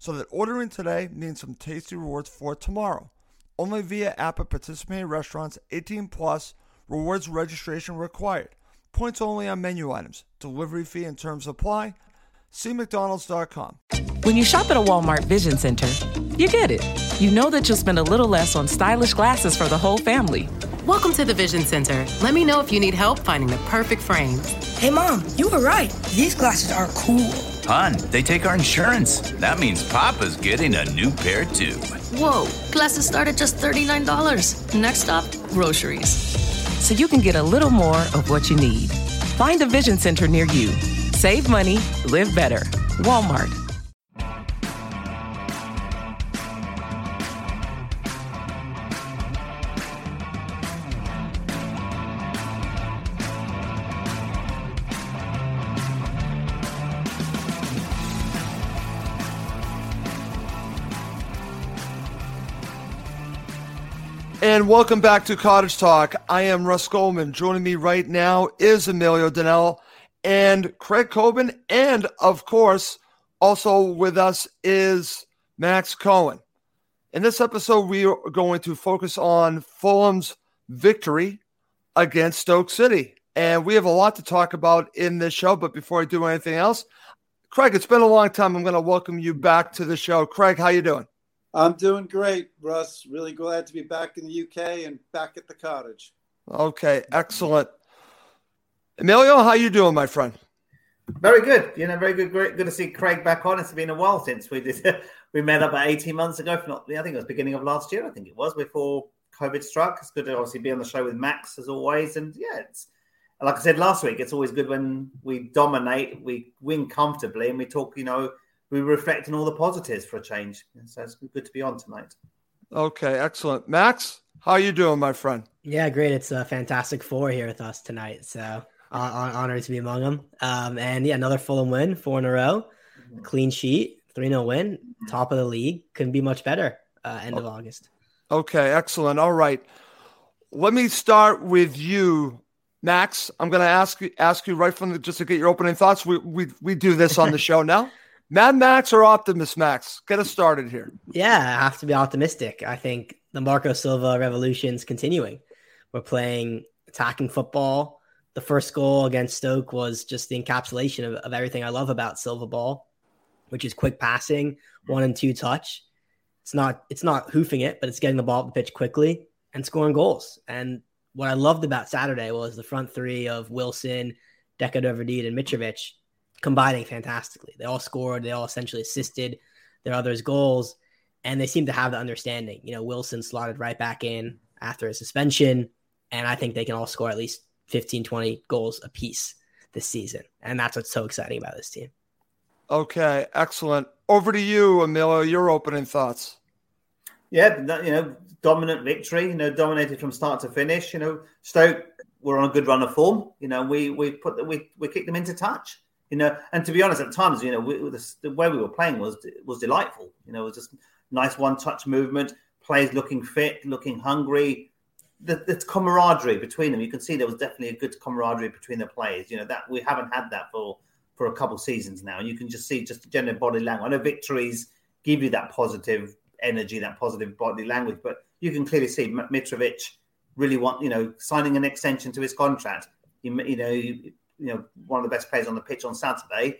so that ordering today means some tasty rewards for tomorrow. Only via app at participating restaurants 18 plus, rewards registration required. Points only on menu items. Delivery fee and terms apply. See McDonald's.com. When you shop at a Walmart Vision Center, you get it. You know that you'll spend a little less on stylish glasses for the whole family. Welcome to the Vision Center. Let me know if you need help finding the perfect frames. Hey, Mom, you were right. These glasses are cool. Hon, they take our insurance. That means Papa's getting a new pair too. Whoa, glasses start at just $39. Next stop, groceries. So you can get a little more of what you need. Find a Vision Center near you. Save money, live better. Walmart. And welcome back to Cottage Talk. I am Russ Goldman. Joining me right now is Emilio Donnell and Craig Coben. And of course, also with us is Max Cohen. In this episode, we are going to focus on Fulham's victory against Stoke City. And we have a lot to talk about in this show. But before I do anything else, Craig, it's been a long time. I'm going to welcome you back to the show. Craig, how you doing? I'm doing great, Russ. Really glad to be back in the UK and back at the cottage. Okay, excellent. Emilio, how you doing, my friend? Very good. You know, very good. Great. Good to see Craig back on. It's been a while since we did. we met up about 18 months ago. If not, I think it was beginning of last year. I think it was before COVID struck. It's good to obviously be on the show with Max as always. And yeah, it's like I said last week. It's always good when we dominate, we win comfortably, and we talk. You know we reflect on all the positives for a change. So it's good to be on tonight. Okay, excellent. Max, how you doing, my friend? Yeah, great. It's a fantastic four here with us tonight. So uh, honored to be among them. Um, and yeah, another Fulham win, four in a row, mm-hmm. clean sheet, 3 0 win, mm-hmm. top of the league. Couldn't be much better uh, end oh. of August. Okay, excellent. All right. Let me start with you, Max. I'm going to ask you ask you right from the just to get your opening thoughts. We we we do this on the show now. Mad Max or Optimus Max? Get us started here. Yeah, I have to be optimistic. I think the Marco Silva revolution is continuing. We're playing attacking football. The first goal against Stoke was just the encapsulation of, of everything I love about Silva ball, which is quick passing, one and two touch. It's not it's not hoofing it, but it's getting the ball up the pitch quickly and scoring goals. And what I loved about Saturday was the front three of Wilson, Deca and Mitrovic combining fantastically. They all scored, they all essentially assisted their others' goals, and they seem to have the understanding. You know, Wilson slotted right back in after a suspension, and I think they can all score at least 15, 20 goals apiece this season. And that's what's so exciting about this team. Okay, excellent. Over to you, Emilio, your opening thoughts. Yeah, you know, dominant victory, you know, dominated from start to finish. You know, Stoke were on a good run of form. You know, we we put the, we we kicked them into touch you know. And to be honest, at times, you know, we, the, the, way we were playing was was delightful. You know, it was just nice one touch movement, players looking fit, looking hungry. The, the, camaraderie between them, you can see there was definitely a good camaraderie between the players. You know that we haven't had that for for a couple seasons now. You can just see just the general body language. I know victories give you that positive energy, that positive body language, but you can clearly see Mitrovic really want, you know, signing an extension to his contract. You, you know, you, know, one of the best players on the pitch on Saturday.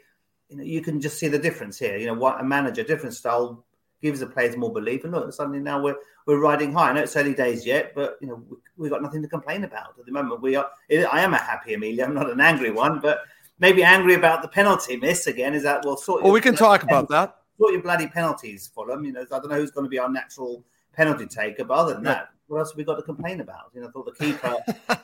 You know, you can just see the difference here. You know, what a manager, different style, gives the players more belief. And look, suddenly now we're we're riding high. I know it's early days yet, but you know, we, have got nothing to complain about at the moment. We are. I am a happy Emilio. I'm not an angry one, but maybe angry about the penalty miss again. Is that well? Sort well, we can talk about that. Sort your bloody penalties, Fulham. You know, I don't know who's going to be our natural penalty taker, but other than that, what else have we got to complain about? You know, I thought the keeper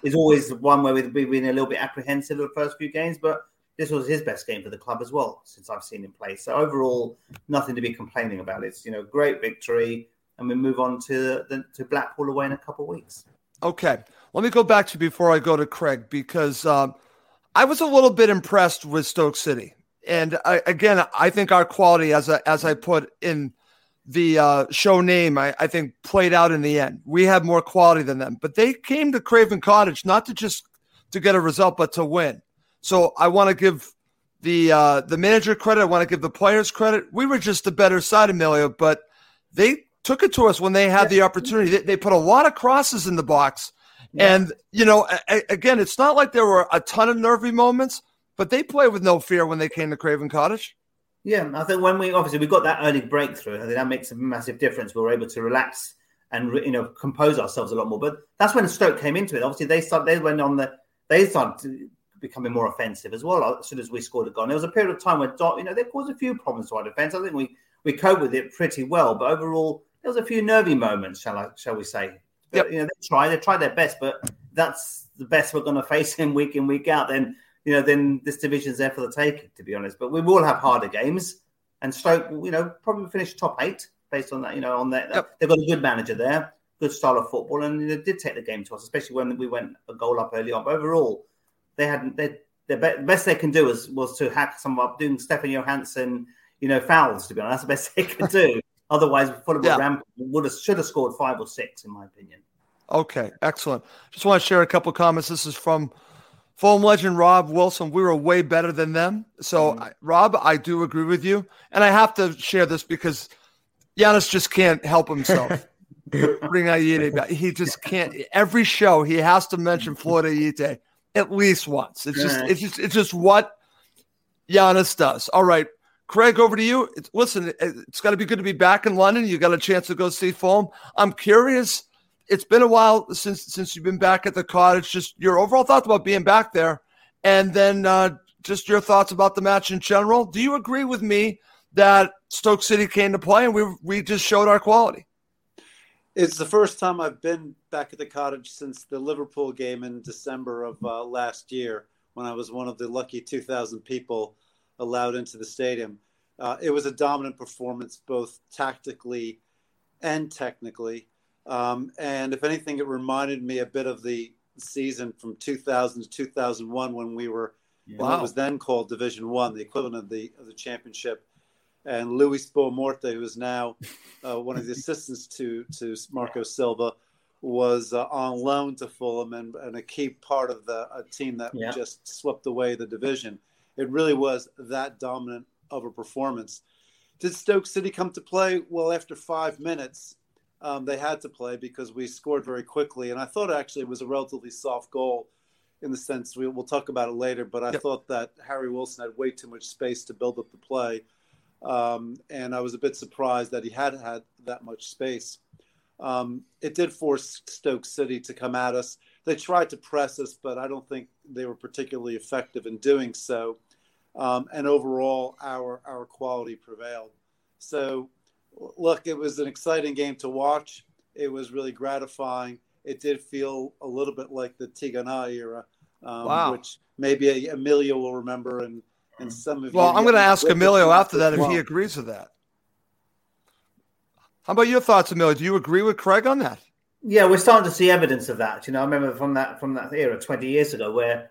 is always one where we've been a little bit apprehensive of the first few games, but this was his best game for the club as well since I've seen him play. So overall, nothing to be complaining about. It's you know great victory, and we move on to the, to Blackpool away in a couple of weeks. Okay, let me go back to before I go to Craig because um, I was a little bit impressed with Stoke City, and I, again, I think our quality, as I, as I put in the uh, show name, I, I think played out in the end. We had more quality than them, but they came to Craven Cottage not to just to get a result, but to win. So I want to give the uh, the manager credit. I want to give the players credit. We were just the better side, Emilio, but they took it to us when they had the opportunity. They, they, put a lot of crosses in the box, yeah. and you know, a, again, it's not like there were a ton of nervy moments, but they played with no fear when they came to Craven Cottage. Yeah, I think when we obviously we got that early breakthrough, I think that makes a massive difference. We were able to relax and you know compose ourselves a lot more. But that's when Stoke came into it. Obviously, they started. They went on the. They started becoming more offensive as well as soon as we scored a goal. And there was a period of time where Dot, you know, there caused a few problems to our defence. I think we we coped with it pretty well, but overall there was a few nervy moments, shall I shall we say? But, yep. You know, they try they try their best, but that's the best we're going to face him week in week out. Then you know, then this division's there for the taking, to be honest. But we will have harder games, and Stoke, you know, probably finish top eight based on that. You know, on that yep. they've got a good manager there, good style of football, and they did take the game to us, especially when we went a goal up early on. But overall, they hadn't. They, the best they can do was was to hack some up, doing Stefan Johansson, you know, fouls. To be honest, that's the best they could do. Otherwise, Fulham yeah. Ramp would have should have scored five or six, in my opinion. Okay, excellent. Just want to share a couple comments. This is from Fulham legend Rob Wilson. We were way better than them. So, mm. Rob, I do agree with you, and I have to share this because Giannis just can't help himself. Bring back. He just can't. Every show he has to mention Floyd Ayite at least once. It's just it's just it's just what Giannis does. All right, Craig, over to you. It's, listen, it's got to be good to be back in London. You got a chance to go see Foam. I'm curious. It's been a while since since you've been back at the cottage. Just your overall thoughts about being back there, and then uh, just your thoughts about the match in general. Do you agree with me that Stoke City came to play and we we just showed our quality? It's the first time I've been back at the cottage since the Liverpool game in December of uh, last year when I was one of the lucky 2,000 people allowed into the stadium. Uh, it was a dominant performance, both tactically and technically. Um, and if anything, it reminded me a bit of the season from 2000 to 2001 when we were, yeah. when it was then called Division One, the equivalent of the of the championship and Luis Boa Morte, who is now uh, one of the assistants to to Marco Silva, was uh, on loan to Fulham and, and, a key part of the a team that yeah. just swept away the division. It really was that dominant of a performance. Did Stoke City come to play? Well, after five minutes, um, they had to play because we scored very quickly, and I thought actually it was a relatively soft goal in the sense we, will talk about it later. But I yep. thought that Harry Wilson had way too much space to build up the play um, and I was a bit surprised that he had had that much space. Um, it did force Stoke City to come at us. They tried to press us, but I don't think they were particularly effective in doing so. Um, and overall, our our quality prevailed. So, look, it was an exciting game to watch. It was really gratifying. It did feel a little bit like the Tigana era, um, wow. which maybe Emilio will remember and and some of well, I'm going to ask Emilio after that if well. he agrees with that. How about your thoughts, Emilio? Do you agree with Craig on that? Yeah, we're starting to see evidence of that. You know, I remember from that from that era 20 years ago where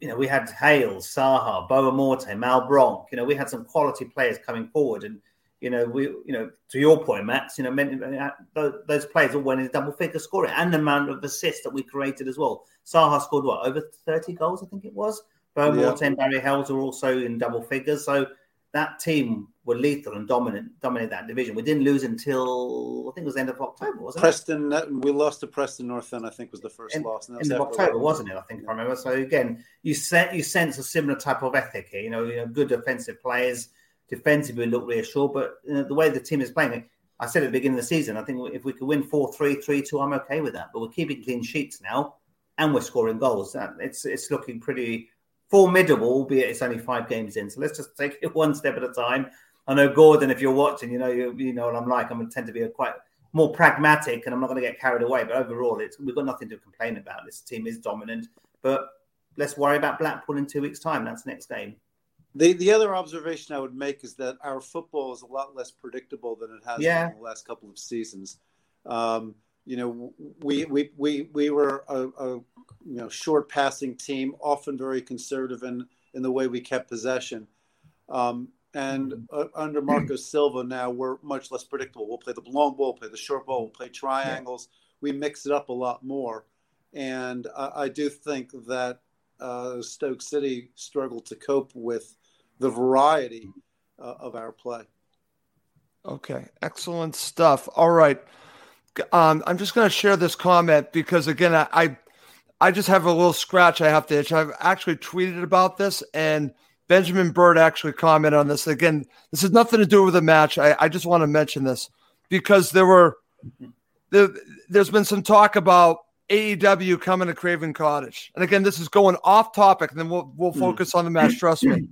you know we had Hayles, Saha, Boa Morte, Malbranque. You know, we had some quality players coming forward, and you know, we you know to your point, Max. You know, many, uh, those players all went in double figure scoring, and the amount of assists that we created as well. Saha scored what over 30 goals, I think it was. Boa Morte yeah. and Barry Hayles are also in double figures. So that team were lethal and dominant, dominate that division. We didn't lose until I think it was the end of October, wasn't Preston, it? Preston, uh, we lost to Preston North End. I think was the first end, loss. End of October, wasn't it? I think I remember. So again, you set you sense a similar type of ethic here. You know, you know, good defensive players, defensively look reassured, but you know, the way the team is playing. I said at the beginning of the season, I think if we could win 4 3, 3 2, I'm okay with that. But we're keeping clean sheets now and we're scoring goals. It's it's looking pretty formidable, albeit it's only five games in. So let's just take it one step at a time. I know Gordon, if you're watching, you know you, you know what I'm like. I'm tend to be a quite more pragmatic, and I'm not going to get carried away. But overall, it's we've got nothing to complain about. This team is dominant, but let's worry about Blackpool in two weeks' time. That's next game. The the other observation I would make is that our football is a lot less predictable than it has yeah. in the last couple of seasons. Um, you know, we we we we were a, a, you know short passing team, often very conservative in in the way we kept possession. Um, and uh, under Marco Silva now, we're much less predictable. We'll play the long ball, play the short ball, we'll play triangles. We mix it up a lot more, and I, I do think that uh, Stoke City struggled to cope with the variety uh, of our play. Okay, excellent stuff. All right, um, I'm just going to share this comment because again, I, I, I just have a little scratch I have to itch. I've actually tweeted about this, and Benjamin Bird actually commented on this. Again, this has nothing to do with the match. I, I just want to mention this because there were there, there's been some talk about AEW coming to Craven Cottage, and again, this is going off topic. And then we'll we'll focus on the match. Trust me.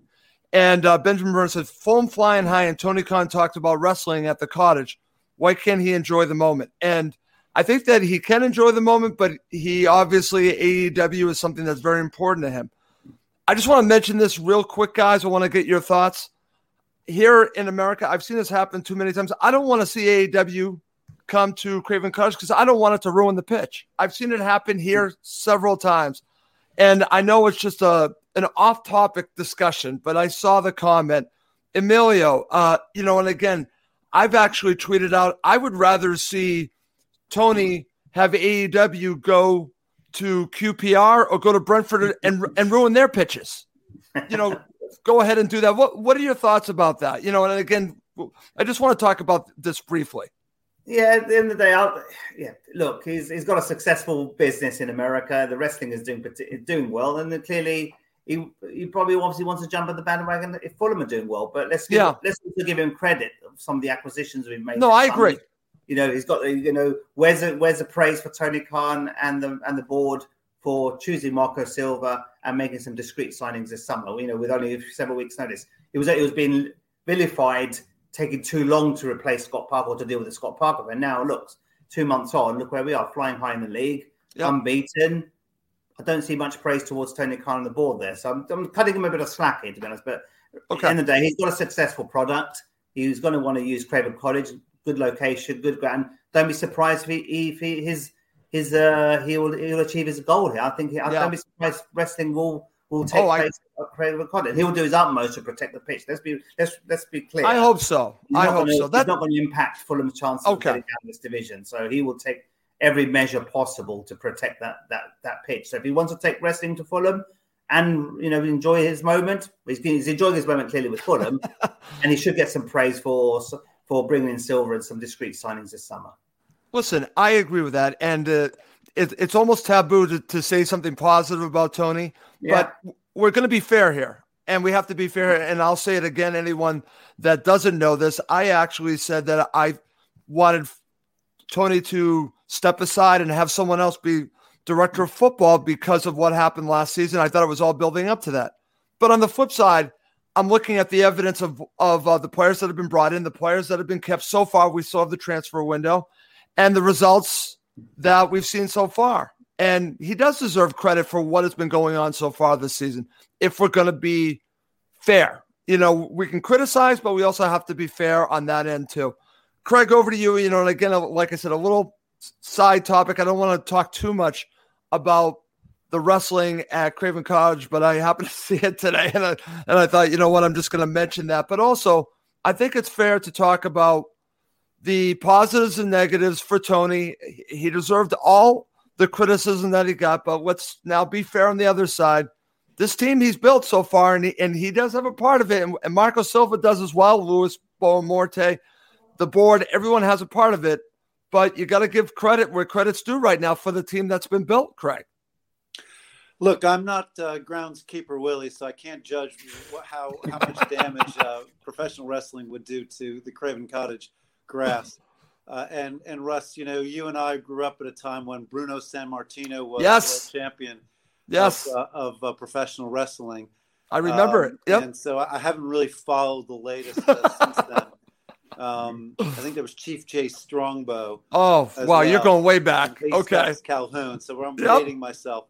And uh, Benjamin Burns said, "Foam flying high." And Tony Khan talked about wrestling at the cottage. Why can't he enjoy the moment? And I think that he can enjoy the moment, but he obviously AEW is something that's very important to him. I just want to mention this real quick, guys. I want to get your thoughts. Here in America, I've seen this happen too many times. I don't want to see AEW come to Craven Cottage because I don't want it to ruin the pitch. I've seen it happen here several times. And I know it's just a an off-topic discussion, but I saw the comment. Emilio, uh, you know, and again, I've actually tweeted out I would rather see Tony have AEW go to QPR or go to Brentford and and ruin their pitches. You know, go ahead and do that. What what are your thoughts about that? You know, and again, I just want to talk about this briefly. Yeah, at the end of the day, I'll, yeah. Look, he's he's got a successful business in America. The wrestling is doing doing well, and clearly he he probably obviously wants to jump on the bandwagon if Fulham are doing well. But let's give, yeah. let's also give him credit of some of the acquisitions we've made. No, I agree. You know, he's got you know where's the, where's the praise for Tony Khan and the and the board for choosing Marco Silva and making some discreet signings this summer. You know, with only several weeks' notice, it was it was being vilified taking too long to replace Scott Parker or to deal with the Scott Parker. And now, look, two months on, look where we are, flying high in the league, yep. unbeaten. I don't see much praise towards Tony Khan on the board there. So I'm, I'm cutting him a bit of slack here, to be honest. But okay. at the end of the day, he's got a successful product. He's going to want to use Craven Cottage, good location, good ground. Don't be surprised if, he, if he, his his uh he will he'll achieve his goal here. I think he, yeah. I don't be surprised wrestling will will take oh, place At Craven He'll do his utmost to protect the pitch. Let's be let's let's be clear. I hope so. He's I hope gonna, so. That's not going to impact Fulham's chances okay. of getting down this division. So he will take every measure possible to protect that that that pitch. So if he wants to take wrestling to Fulham and you know enjoy his moment, he's, he's enjoying his moment clearly with Fulham, and he should get some praise for for bringing in Silva and some discreet signings this summer. Listen, I agree with that, and uh, it, it's almost taboo to, to say something positive about Tony. Yeah. But we're going to be fair here, and we have to be fair. And I'll say it again: anyone that doesn't know this, I actually said that I wanted Tony to step aside and have someone else be director of football because of what happened last season. I thought it was all building up to that. But on the flip side, I'm looking at the evidence of of uh, the players that have been brought in, the players that have been kept so far. We still have the transfer window, and the results that we've seen so far. And he does deserve credit for what has been going on so far this season. If we're going to be fair, you know, we can criticize, but we also have to be fair on that end too. Craig, over to you. You know, and again, like I said, a little side topic. I don't want to talk too much about the wrestling at Craven Cottage, but I happened to see it today, and I and I thought, you know what, I'm just going to mention that. But also, I think it's fair to talk about the positives and negatives for Tony. He deserved all the criticism that he got, but let's now be fair on the other side. This team he's built so far, and he, and he does have a part of it, and, and Marco Silva does as well. Luis Boa Morte, the board, everyone has a part of it. But you got to give credit where credit's due right now for the team that's been built, Craig. Look, I'm not uh, groundskeeper Willie, so I can't judge how how much damage uh, professional wrestling would do to the Craven Cottage grass. Uh, and and Russ, you know, you and I grew up at a time when Bruno Sammartino was yes. champion yes. of, uh, of uh, professional wrestling. I remember um, it. Yep. And so I haven't really followed the latest uh, since then. Um, I think there was Chief Jay Strongbow. Oh, wow, well. you're going way back. Okay. Calhoun. So I'm Yep. dating myself.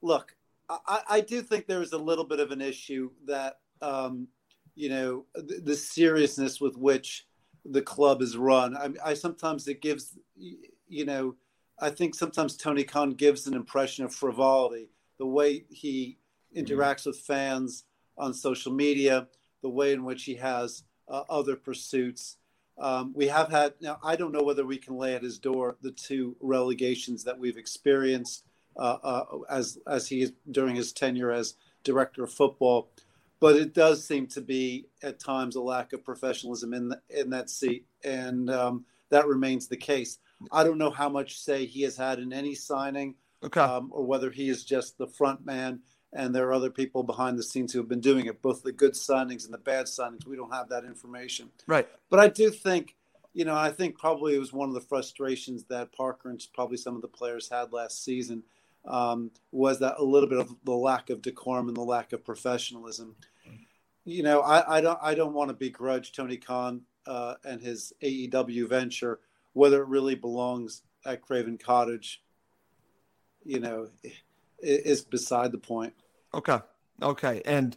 Look, I, I do think there is a little bit of an issue that, um, you know, the, the seriousness with which the club is run. I, I sometimes it gives, you know, I think sometimes Tony Khan gives an impression of frivolity, the way he interacts with fans on social media, the way in which he has uh, other pursuits. Um, we have had now. I don't know whether we can lay at his door the two relegations that we've experienced uh, uh, as as he is during his tenure as director of football, but it does seem to be at times a lack of professionalism in the, in that seat, and um, that remains the case. I don't know how much say he has had in any signing, okay. um, or whether he is just the front man and there are other people behind the scenes who have been doing it, both the good signings and the bad signings. We don't have that information. Right. But I do think, you know, I think probably it was one of the frustrations that Parker and probably some of the players had last season um, was that a little bit of the lack of decorum and the lack of professionalism. You know, I, I don't I don't want to begrudge Tony Khan uh, and his AEW venture, whether it really belongs at Craven Cottage. You know, is beside the point. Okay. Okay. And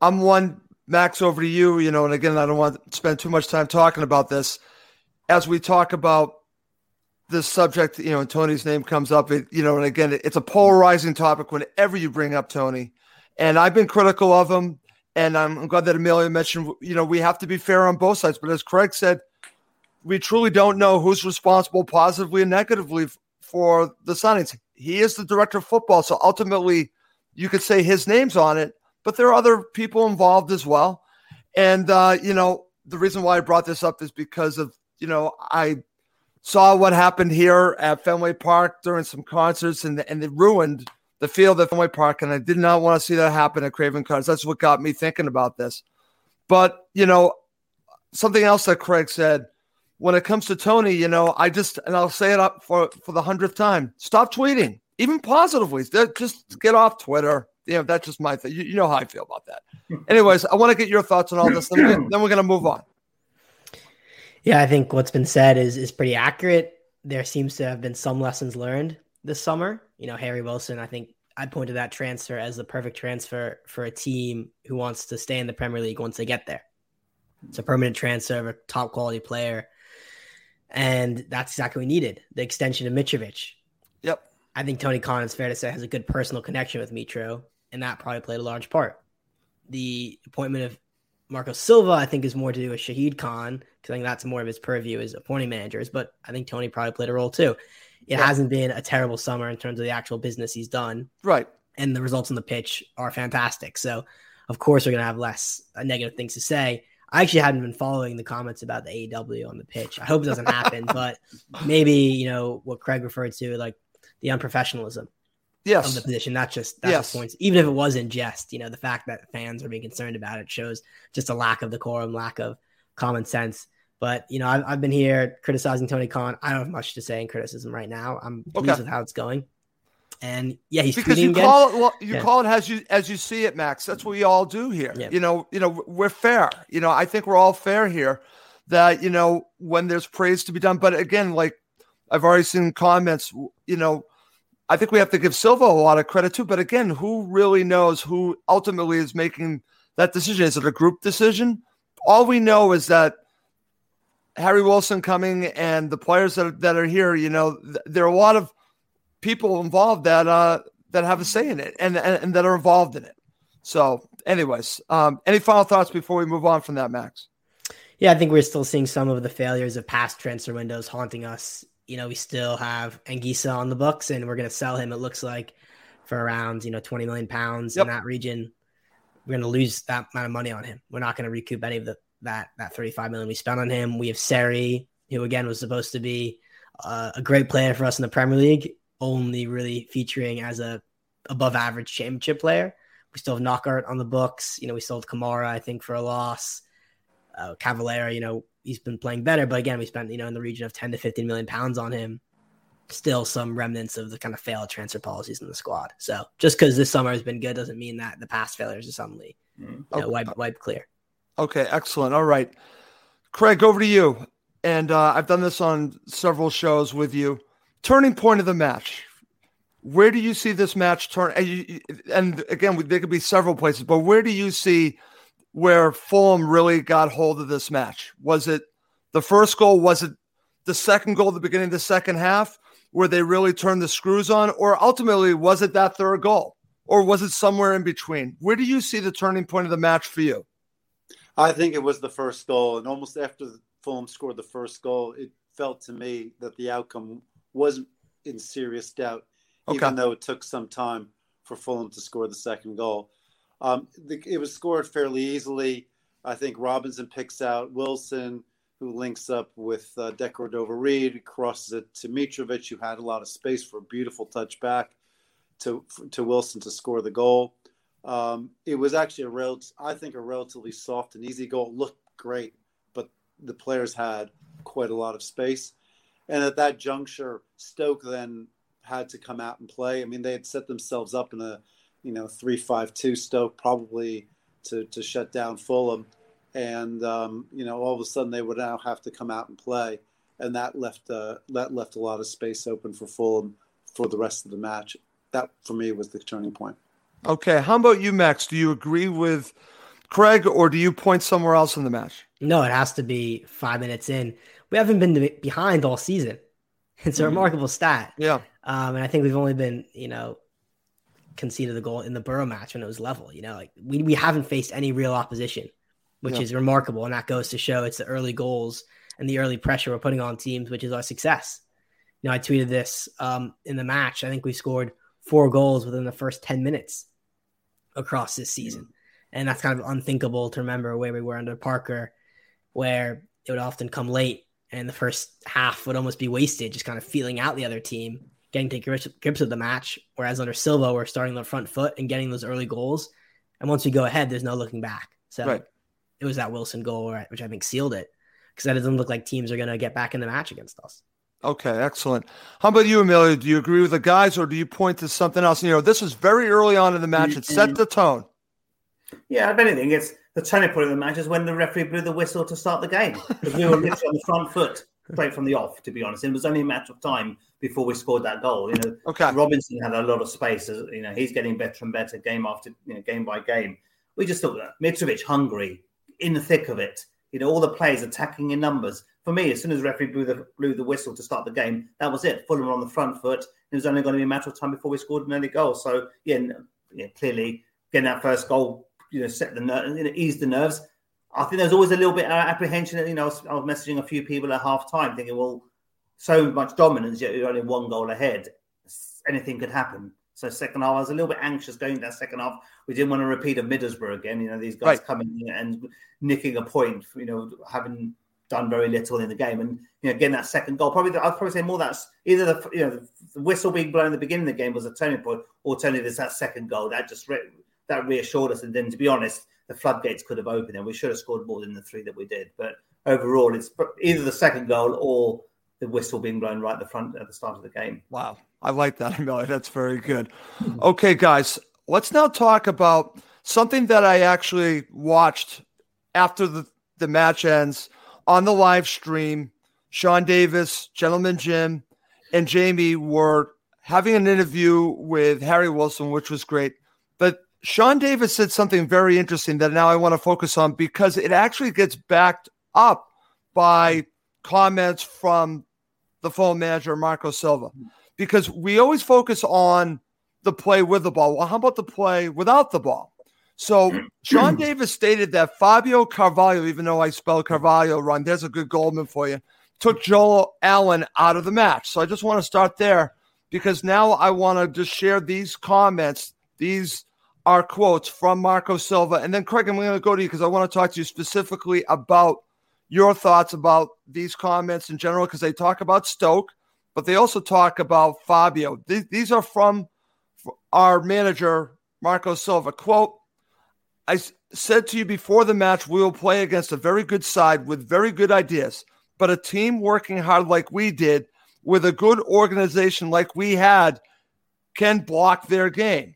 I'm one, Max, over to you. You know, and again, I don't want to spend too much time talking about this. As we talk about this subject, you know, and Tony's name comes up, it, you know, and again, it's a polarizing topic whenever you bring up Tony. And I've been critical of him. And I'm glad that Emilio mentioned, you know, we have to be fair on both sides. But as Craig said, we truly don't know who's responsible positively and negatively for the signings. He is the director of football. So ultimately, you could say his name's on it, but there are other people involved as well. And, uh, you know, the reason why I brought this up is because of, you know, I saw what happened here at Fenway Park during some concerts and, and it ruined the field at Fenway Park. And I did not want to see that happen at Craven Cottage. That's what got me thinking about this. But, you know, something else that Craig said when it comes to Tony, you know, I just, and I'll say it up for, for the hundredth time stop tweeting, even positively. Just get off Twitter. You know, that's just my thing. You, you know how I feel about that. Anyways, I want to get your thoughts on all this. Then, we, then we're going to move on. Yeah, I think what's been said is is pretty accurate. There seems to have been some lessons learned this summer. You know, Harry Wilson, I think I pointed that transfer as the perfect transfer for a team who wants to stay in the Premier League once they get there. It's a permanent transfer of a top quality player. And that's exactly what we needed the extension of Mitrovic. Yep. I think Tony Khan, it's fair to say, has a good personal connection with Mitro, and that probably played a large part. The appointment of Marco Silva, I think, is more to do with Shahid Khan, because I think that's more of his purview as appointing managers, but I think Tony probably played a role too. It Yeah. hasn't been a terrible summer in terms of the actual business he's done. Right. And the results on the pitch are fantastic. So, of course, we're going to have less uh, negative things to say. I actually hadn't been following the comments about the AEW on the pitch. I hope it doesn't happen, but maybe, you know, what Craig referred to, like the unprofessionalism Yes. of the position. That's just that's Yes. just points. Even if it was in jest, you know, the fact that fans are being concerned about it shows just a lack of decorum, lack of common sense. But you know, I've, I've been here criticizing Tony Khan. I don't have much to say in criticism right now. I'm pleased Okay. with how it's going. And yeah, he's because you again. call it well, you Yeah. call it as you as you see it, Max. That's what we all do here. Yeah. You know, you know, we're fair. You know, I think we're all fair here. That you know, when there's praise to be done, but again, like I've already seen comments. You know, I think we have to give Silva a lot of credit too. But again, who really knows who ultimately is making that decision? Is it a group decision? All we know is that Harry Wilson coming and the players that are, that are here. You know, th- there are a lot of people involved that uh that have a say in it and and, and that are involved in it. So, anyways, um, any final thoughts before we move on from that, Max? Yeah, I think we're still seeing some of the failures of past transfer windows haunting us. You know, we still have Anguissa on the books, and we're going to sell him. It looks like for around you know twenty million pounds Yep. in that region. We're going to lose that amount of money on him. We're not going to recoup any of the that that 35 million we spent on him. We have Seri, who again was supposed to be uh, a great player for us in the Premier League, only really featuring as a above average championship player. We still have Knockaert on the books. You know, we sold Kamara, I think, for a loss. Uh, Cavaleiro, you know, he's been playing better, but again, we spent, you know, in the region of 10 to 15 million pounds on him. Still some remnants of the kind of failed transfer policies in the squad. So just because this summer has been good doesn't mean that the past failures are suddenly mm. you know, wipe, wipe clear. Okay, excellent. All right. Craig, over to you. And uh, I've done this on several shows with you. Turning point of the match where do you see this match turn? And, again, there could be several places, but where do you see where Fulham really got hold of this match? Was it the first goal? Was it the second goal at the beginning of the second half where they really turned the screws on? Or ultimately, was it that third goal? Or was it somewhere in between? Where do you see the turning point of the match for you? I think it was the first goal. And almost after Fulham scored the first goal, it felt to me that the outcome wasn't in serious doubt okay. even though it took some time for Fulham to score the second goal. Um, the, it was scored fairly easily. I think Robinson picks out Wilson, who links up with uh, Decordova-Reid, crosses it to Mitrovic, who had a lot of space for a beautiful touchback to to Wilson to score the goal. Um, it was actually a real, I think, a relatively soft and easy goal. It looked great, but the players had quite a lot of space. And at that juncture, Stoke then had to come out and play. I mean, they had set themselves up in a, you know, three-five-two Stoke probably to to shut down Fulham, and um, you know, all of a sudden they would now have to come out and play, and that left uh, that left a lot of space open for Fulham for the rest of the match. That for me was the turning point. Okay, how about you, Max? Do you agree with Craig, or do you point somewhere else in the match? No, it has to be five minutes in. We haven't been behind all season. It's a mm-hmm. remarkable stat. Yeah. Um, and I think we've only been, you know, conceded the goal in the Borough match when it was level. You know, like we, we haven't faced any real opposition, which yeah. is remarkable. And that goes to show it's the early goals and the early pressure we're putting on teams, which is our success. You know, I tweeted this um, in the match. I think we scored four goals within the first 10 minutes across this season. And that's kind of unthinkable to remember where we were under Parker, where it would often come late and the first half would almost be wasted just kind of feeling out the other team, getting to grips, grips of the match. Whereas under Silva, we're starting the front foot and getting those early goals. And once we go ahead, there's no looking back. So right. it was that Wilson goal, which I think sealed it because that doesn't look like teams are going to get back in the match against us. Okay, excellent. How about you, Emilio? Do you agree with the guys or do you point to something else? You know, this is very early on in the match. It set the tone. Yeah, if anything, it's the turning point of the match is when the referee blew the whistle to start the game. Because we were literally on the front foot, straight from the off, to be honest. And it was only a matter of time before we scored that goal. You know, okay. Robinson had a lot of space. As, you know, he's getting better and better game after you know, game by game. We just thought that Mitrovic hungry, in the thick of it. You know, all the players attacking in numbers. For me, as soon as the referee blew the blew the whistle to start the game, that was it. Fulham on the front foot. It was only going to be a matter of time before we scored an early goal. So yeah, yeah clearly getting that first goal, you know, set the nerve, you know, ease the nerves. I think there's always a little bit of apprehension. You know, I was, I was messaging a few people at half time thinking, well, so much dominance, yet you're only one goal ahead. Anything could happen. So second half, I was a little bit anxious going that second half. We didn't want to repeat a Middlesbrough again. You know, these guys right. coming in and nicking a point. You know, having done very little in the game, and you know, getting that second goal. Probably, I'd probably say more that's either the you know the whistle being blown at the beginning of the game was a turning point, or turning this that second goal that just re- that reassured us. And then, to be honest, the floodgates could have opened and we should have scored more than the three that we did. But overall, it's either the second goal or the whistle being blown right at the front at the start of the game. Wow. I like that, Emilio. That's very good. Okay, guys, let's now talk about something that I actually watched after the, the match ends on the live stream. Sean Davis, Gentleman Jim, and Jamie were having an interview with Harry Wilson, which was great. But Sean Davis said something very interesting that now I want to focus on because it actually gets backed up by comments from the phone manager, Marco Silva. Because we always focus on the play with the ball. Well, how about the play without the ball? So Sean Davis stated that Fabio Carvalho, even though I spelled Carvalho wrong, there's a good Goldman for you, took Joe Allen out of the match. So I just want to start there because now I want to just share these comments, these are quotes from Marco Silva. And then, Craig, I'm going to go to you because I want to talk to you specifically about your thoughts about these comments in general because they talk about Stoke, but they also talk about Fabio. These, these are from our manager, Marco Silva. Quote, I said to you before the match, we will play against a very good side with very good ideas, but a team working hard like we did, with a good organization like we had, can block their game.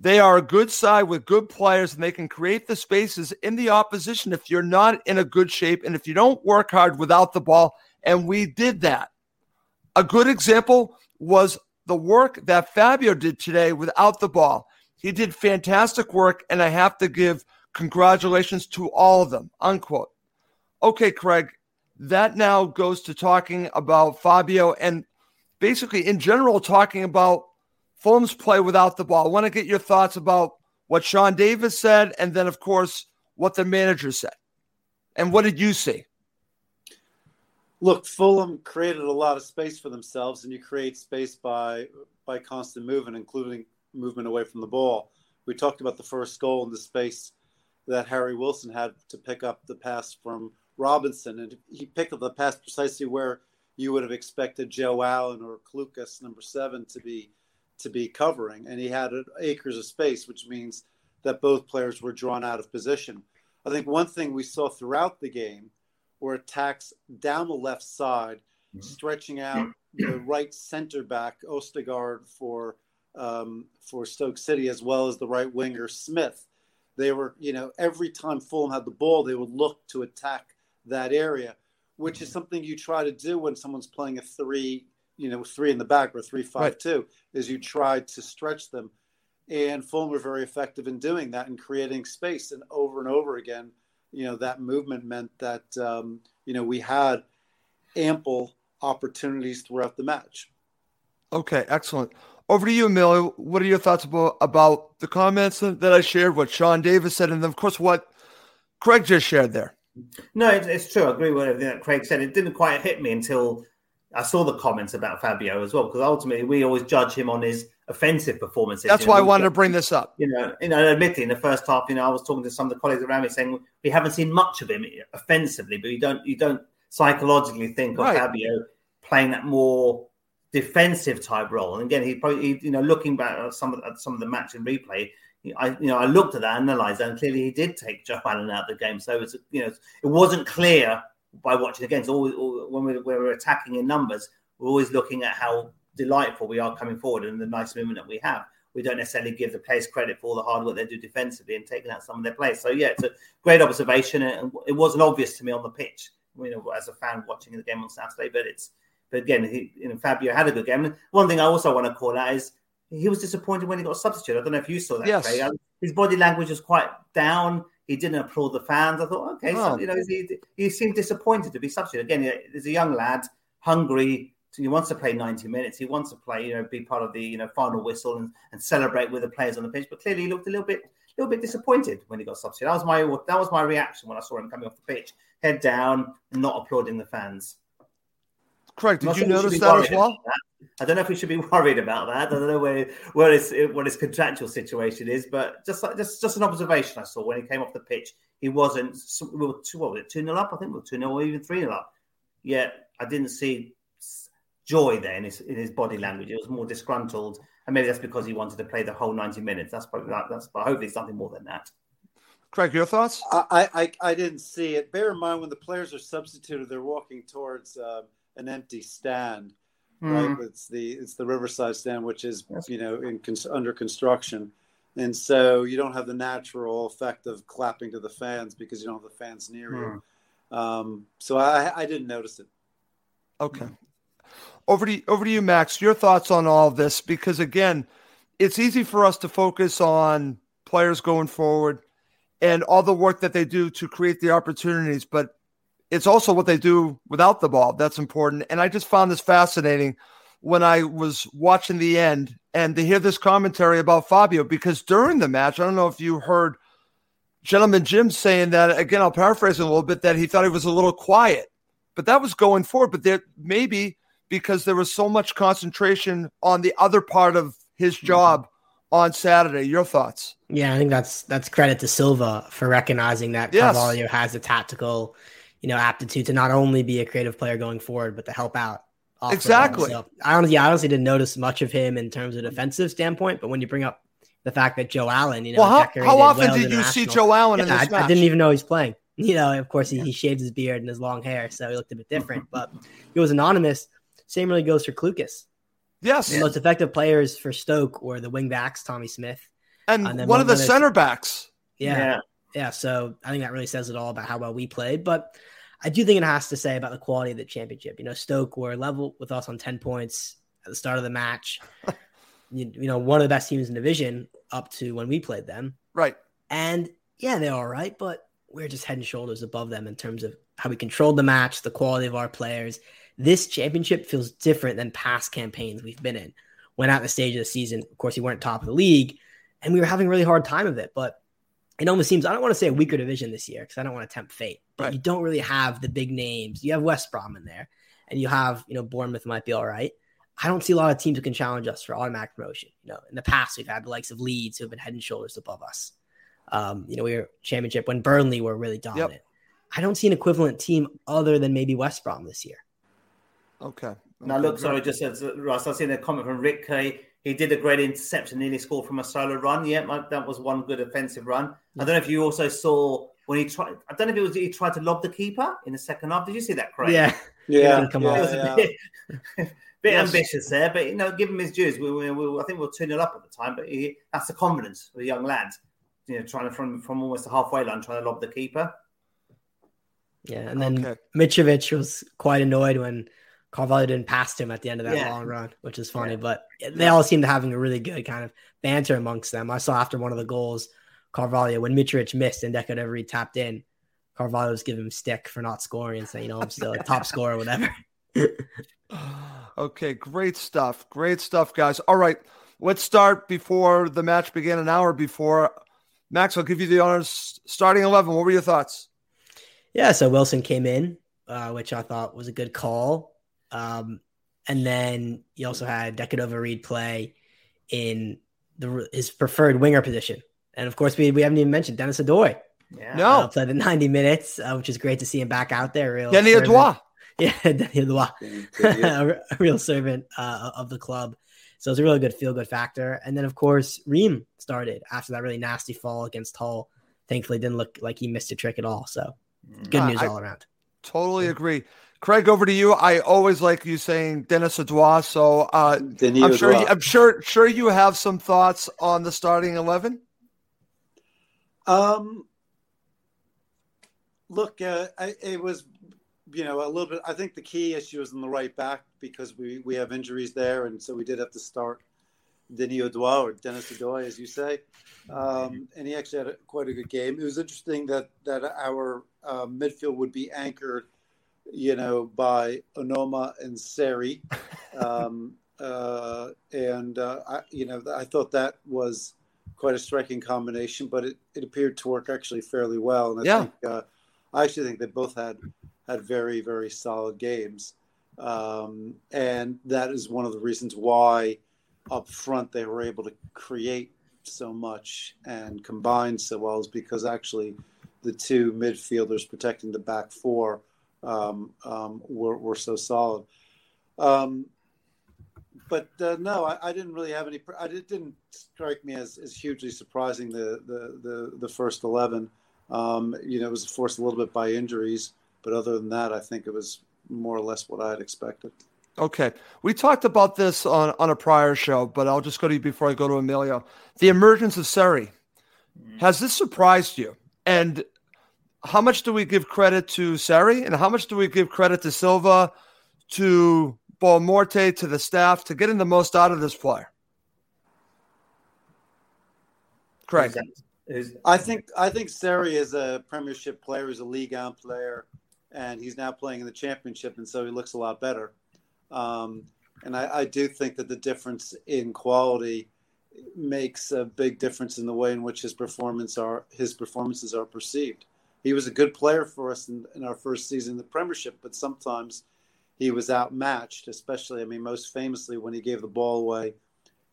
They are a good side with good players, and they can create the spaces in the opposition if you're not in a good shape and if you don't work hard without the ball. And we did that. A good example was the work that Fabio did today without the ball. He did fantastic work, and I have to give congratulations to all of them. Unquote. Okay, Craig, that now goes to talking about Fabio and basically in general talking about Fulham's play without the ball. I want to get your thoughts about what Sean Davis said, and then, of course, what the manager said. And what did you see? Look, Fulham created a lot of space for themselves, and you create space by by constant movement, including movement away from the ball. We talked about the first goal in the space that Harry Wilson had to pick up the pass from Robinson, and he picked up the pass precisely where you would have expected Joe Allen or Clucas, number seven, to be to be covering, and he had acres of space, which means that both players were drawn out of position. I think one thing we saw throughout the game were attacks down the left side, mm-hmm. stretching out the right center back Ostergaard for um, for Stoke City, as well as the right winger Smith. They were, you know, every time Fulham had the ball, they would look to attack that area, which is something you try to do when someone's playing a three you know three in the back or three five right. two is you try to stretch them, and Fulham were very effective in doing that and creating space. And over and over again, you know that movement meant that um, you know we had ample opportunities throughout the match. Okay, excellent. Over to you, Emilio. What are your thoughts about, about the comments that I shared, what Sean Davis said, and then, of course, what Craig just shared there? No, it's, it's true. I agree with everything that Craig said. It didn't quite hit me until I saw the comments about Fabio as well because ultimately we always judge him on his offensive performances. That's you know, why I wanted to bring this up. You know, you know, admittedly in the first half, you know, I was talking to some of the colleagues around me saying we haven't seen much of him offensively, but you don't you don't psychologically think of right. Fabio playing that more defensive type role. And again, he probably he, you know looking back at some of at some of the match and replay. I you know I looked at that, analysed that, and clearly he did take Joe Allen out of the game. So it's you know it wasn't clear by watching. So all, all, when we, we were attacking in numbers, we're always looking at how delightful we are coming forward and the nice movement that we have. We don't necessarily give the players credit for all the hard work they do defensively and taking out some of their players. So yeah, it's a great observation, and it wasn't obvious to me on the pitch, you know, as a fan watching the game on Saturday. But it's, but again, he, you know, Fabio had a good game. And one thing I also want to call out is he was disappointed when he got substituted. I don't know if you saw that. Yes. His body language was quite down. He didn't applaud the fans. I thought, okay, oh. so, you know, he, he seemed disappointed to be substituted. Again, he's a young lad, hungry, so he wants to play 90 minutes. He wants to play, you know, be part of the, you know, final whistle and, and celebrate with the players on the pitch. But clearly, he looked a little bit, a little bit disappointed when he got substituted. That was my, that was my reaction when I saw him coming off the pitch, head down, not applauding the fans. Correct. Did you notice that as well? That. I don't know if we should be worried about that. I don't know where where his what his contractual situation is, but just like just just an observation I saw when he came off the pitch. He wasn't. We were two. What was it? Two 0 up. I think we were two 0 or even three 0 up. Yet I didn't see joy there in his in his body language. It was more disgruntled, and maybe that's because he wanted to play the whole ninety minutes. That's probably that's. But hopefully, something more than that. Craig, your thoughts? I, I I didn't see it. Bear in mind when the players are substituted, they're walking towards uh, an empty stand. Mm. Right, it's the it's the Riverside stand, which is you know in under construction, and so you don't have the natural effect of clapping to the fans because you don't have the fans near mm. you. Hmm. Um, so I I didn't notice it. Okay, over to over to you, Max. Your thoughts on all this? Because again, it's easy for us to focus on players going forward and all the work that they do to create the opportunities, but it's also what they do without the ball that's important. And I just found this fascinating when I was watching the end and to hear this commentary about Fabio because during the match, I don't know if you heard Gentleman Jim saying that again. I'll paraphrase a little bit that he thought he was a little quiet, but that was going forward. But there maybe because there was so much concentration on the other part of his mm-hmm. job on Saturday. Your thoughts? Yeah, I think that's that's credit to Silva for recognizing that Yes. Carvalho has a tactical, you know, aptitude to not only be a creative player going forward, but to help out. off. Exactly. So I honestly, I honestly didn't notice much of him in terms of defensive standpoint, but when you bring up the fact that Joe Allen, you know, Well, how- how often Wales did you see Joe Allen in Yeah, this I, I didn't even know he's playing. You know, of course, he, he shaved his beard and his long hair, so he looked a bit different. But he was anonymous. Same really goes for Clucas. Yes. The most effective players for Stoke were the wing backs, Tommy Smith. Uh, and then one of the there's- center backs. Yeah. Yeah. Yeah. So I think that really says it all about how well we played. But I do think it has to say about the quality of the championship. You know, Stoke were level with us on 10 points at the start of the match. you, you know, one of the best teams in the division up to when we played them. Right. And yeah, they're all right, but we're just head and shoulders above them in terms of how we controlled the match, the quality of our players. This championship feels different than past campaigns we've been in. When at the stage of the season, of course, we weren't top of the league, and we were having a really hard time of it. But it almost seems I don't want to say a weaker division this year because I don't want to tempt fate. But you don't really have the big names. You have West Brom in there, and you have you know Bournemouth might be all right. I don't see a lot of teams who can challenge us for automatic promotion. You know, in the past we've had the likes of Leeds who have been head and shoulders above us. Um, you know, we were championship when Burnley were really dominant. I don't see an equivalent team other than maybe West Brom this year. Okay. Now, look, sorry, just as Russ, I've seen a comment from Rick Kay. He did a great interception, nearly scored from a solo run. Yeah, my- that was one good offensive run. I don't know if you also saw when he tried. I don't know if it was he tried to lob the keeper in the second half. Did you see that, Craig? Yeah. Yeah, Didn't come yeah, off. It was a yeah. bit, bit Yes. ambitious there, but you know, give him his dues. We, we, we, I think we were 2 0 up at the time, but he, that's the confidence of a young lad. You know, trying to from from almost the halfway line, trying to lob the keeper. Yeah, and then Okay. Mitrovic was quite annoyed when Carvalho didn't pass him at the end of that Yeah. long run, which is funny. But they all seemed to having a really good kind of banter amongst them. I saw after one of the goals, Carvalho when Mitrovic missed and Deco never tapped in, Carvalho was giving him stick for not scoring and saying, you know, I'm still a top scorer, or whatever. Okay, great stuff. Great stuff, guys. All right, let's start before the match began, an hour before. Max, I'll give you the honors. Starting 11, what were your thoughts? Yeah, so Wilson came in, uh, which I thought was a good call. Um, and then you also had Decordova-Reid play in the his preferred winger position. And of course, we, we haven't even mentioned Denis Adoy. Yeah. No. Uh, played the 90 minutes, uh, which is great to see him back out there. Real Denny servant- Adois. Yeah, Denny Adois. Yeah. a re- a real servant uh, of the club. So it's a really good feel good factor. And then, of course, Reem started after that really nasty fall against Hull. Thankfully, didn't look like he missed a trick at all. So good Uh, news I- all around. Totally agree. Craig, over to you. I always like you saying Denis Adois. So uh, Denis I'm sure. You, I'm sure. Sure, you have some thoughts on the starting eleven. Um, look, uh, I, it was, you know, a little bit. I think the key issue is in the right back because we we have injuries there, and so we did have to start Denis Adois or Denis Adoy, as you say, um, and he actually had a, quite a good game. It was interesting that that our uh, midfield would be anchored, you know, by Onomah and Seri, um, uh, and uh, I, you know, I thought that was quite a striking combination, but it, it appeared to work actually fairly well. And I Yeah. think uh, I actually think they both had had very very solid games, um, and that is one of the reasons why up front they were able to create so much and combine so well is because actually the two midfielders protecting the back four um, um, were, were so solid. Um, but uh, no, I, I didn't really have any. I it didn't strike me as, as hugely surprising the the the, the first eleven. Um, you know, it was forced a little bit by injuries, but other than that, I think it was more or less what I had expected. Okay. We talked about this on, on a prior show, but I'll just go to you before I go to Emilio. The emergence of Seri. Has this surprised you? And how much do we give credit to Seri? And how much do we give credit to Silva, to Boa Morte, to the staff to getting the most out of this player? Craig. I think I think Seri is a Premiership player. He's a Ligue 1 player, and he's now playing in the Championship, and so he looks a lot better. Um, and I, I do think that the difference in quality makes a big difference in the way in which his performance are his performances are perceived. He was a good player for us in, in our first season in the Premiership, but sometimes he was outmatched. Especially, I mean, most famously when he gave the ball away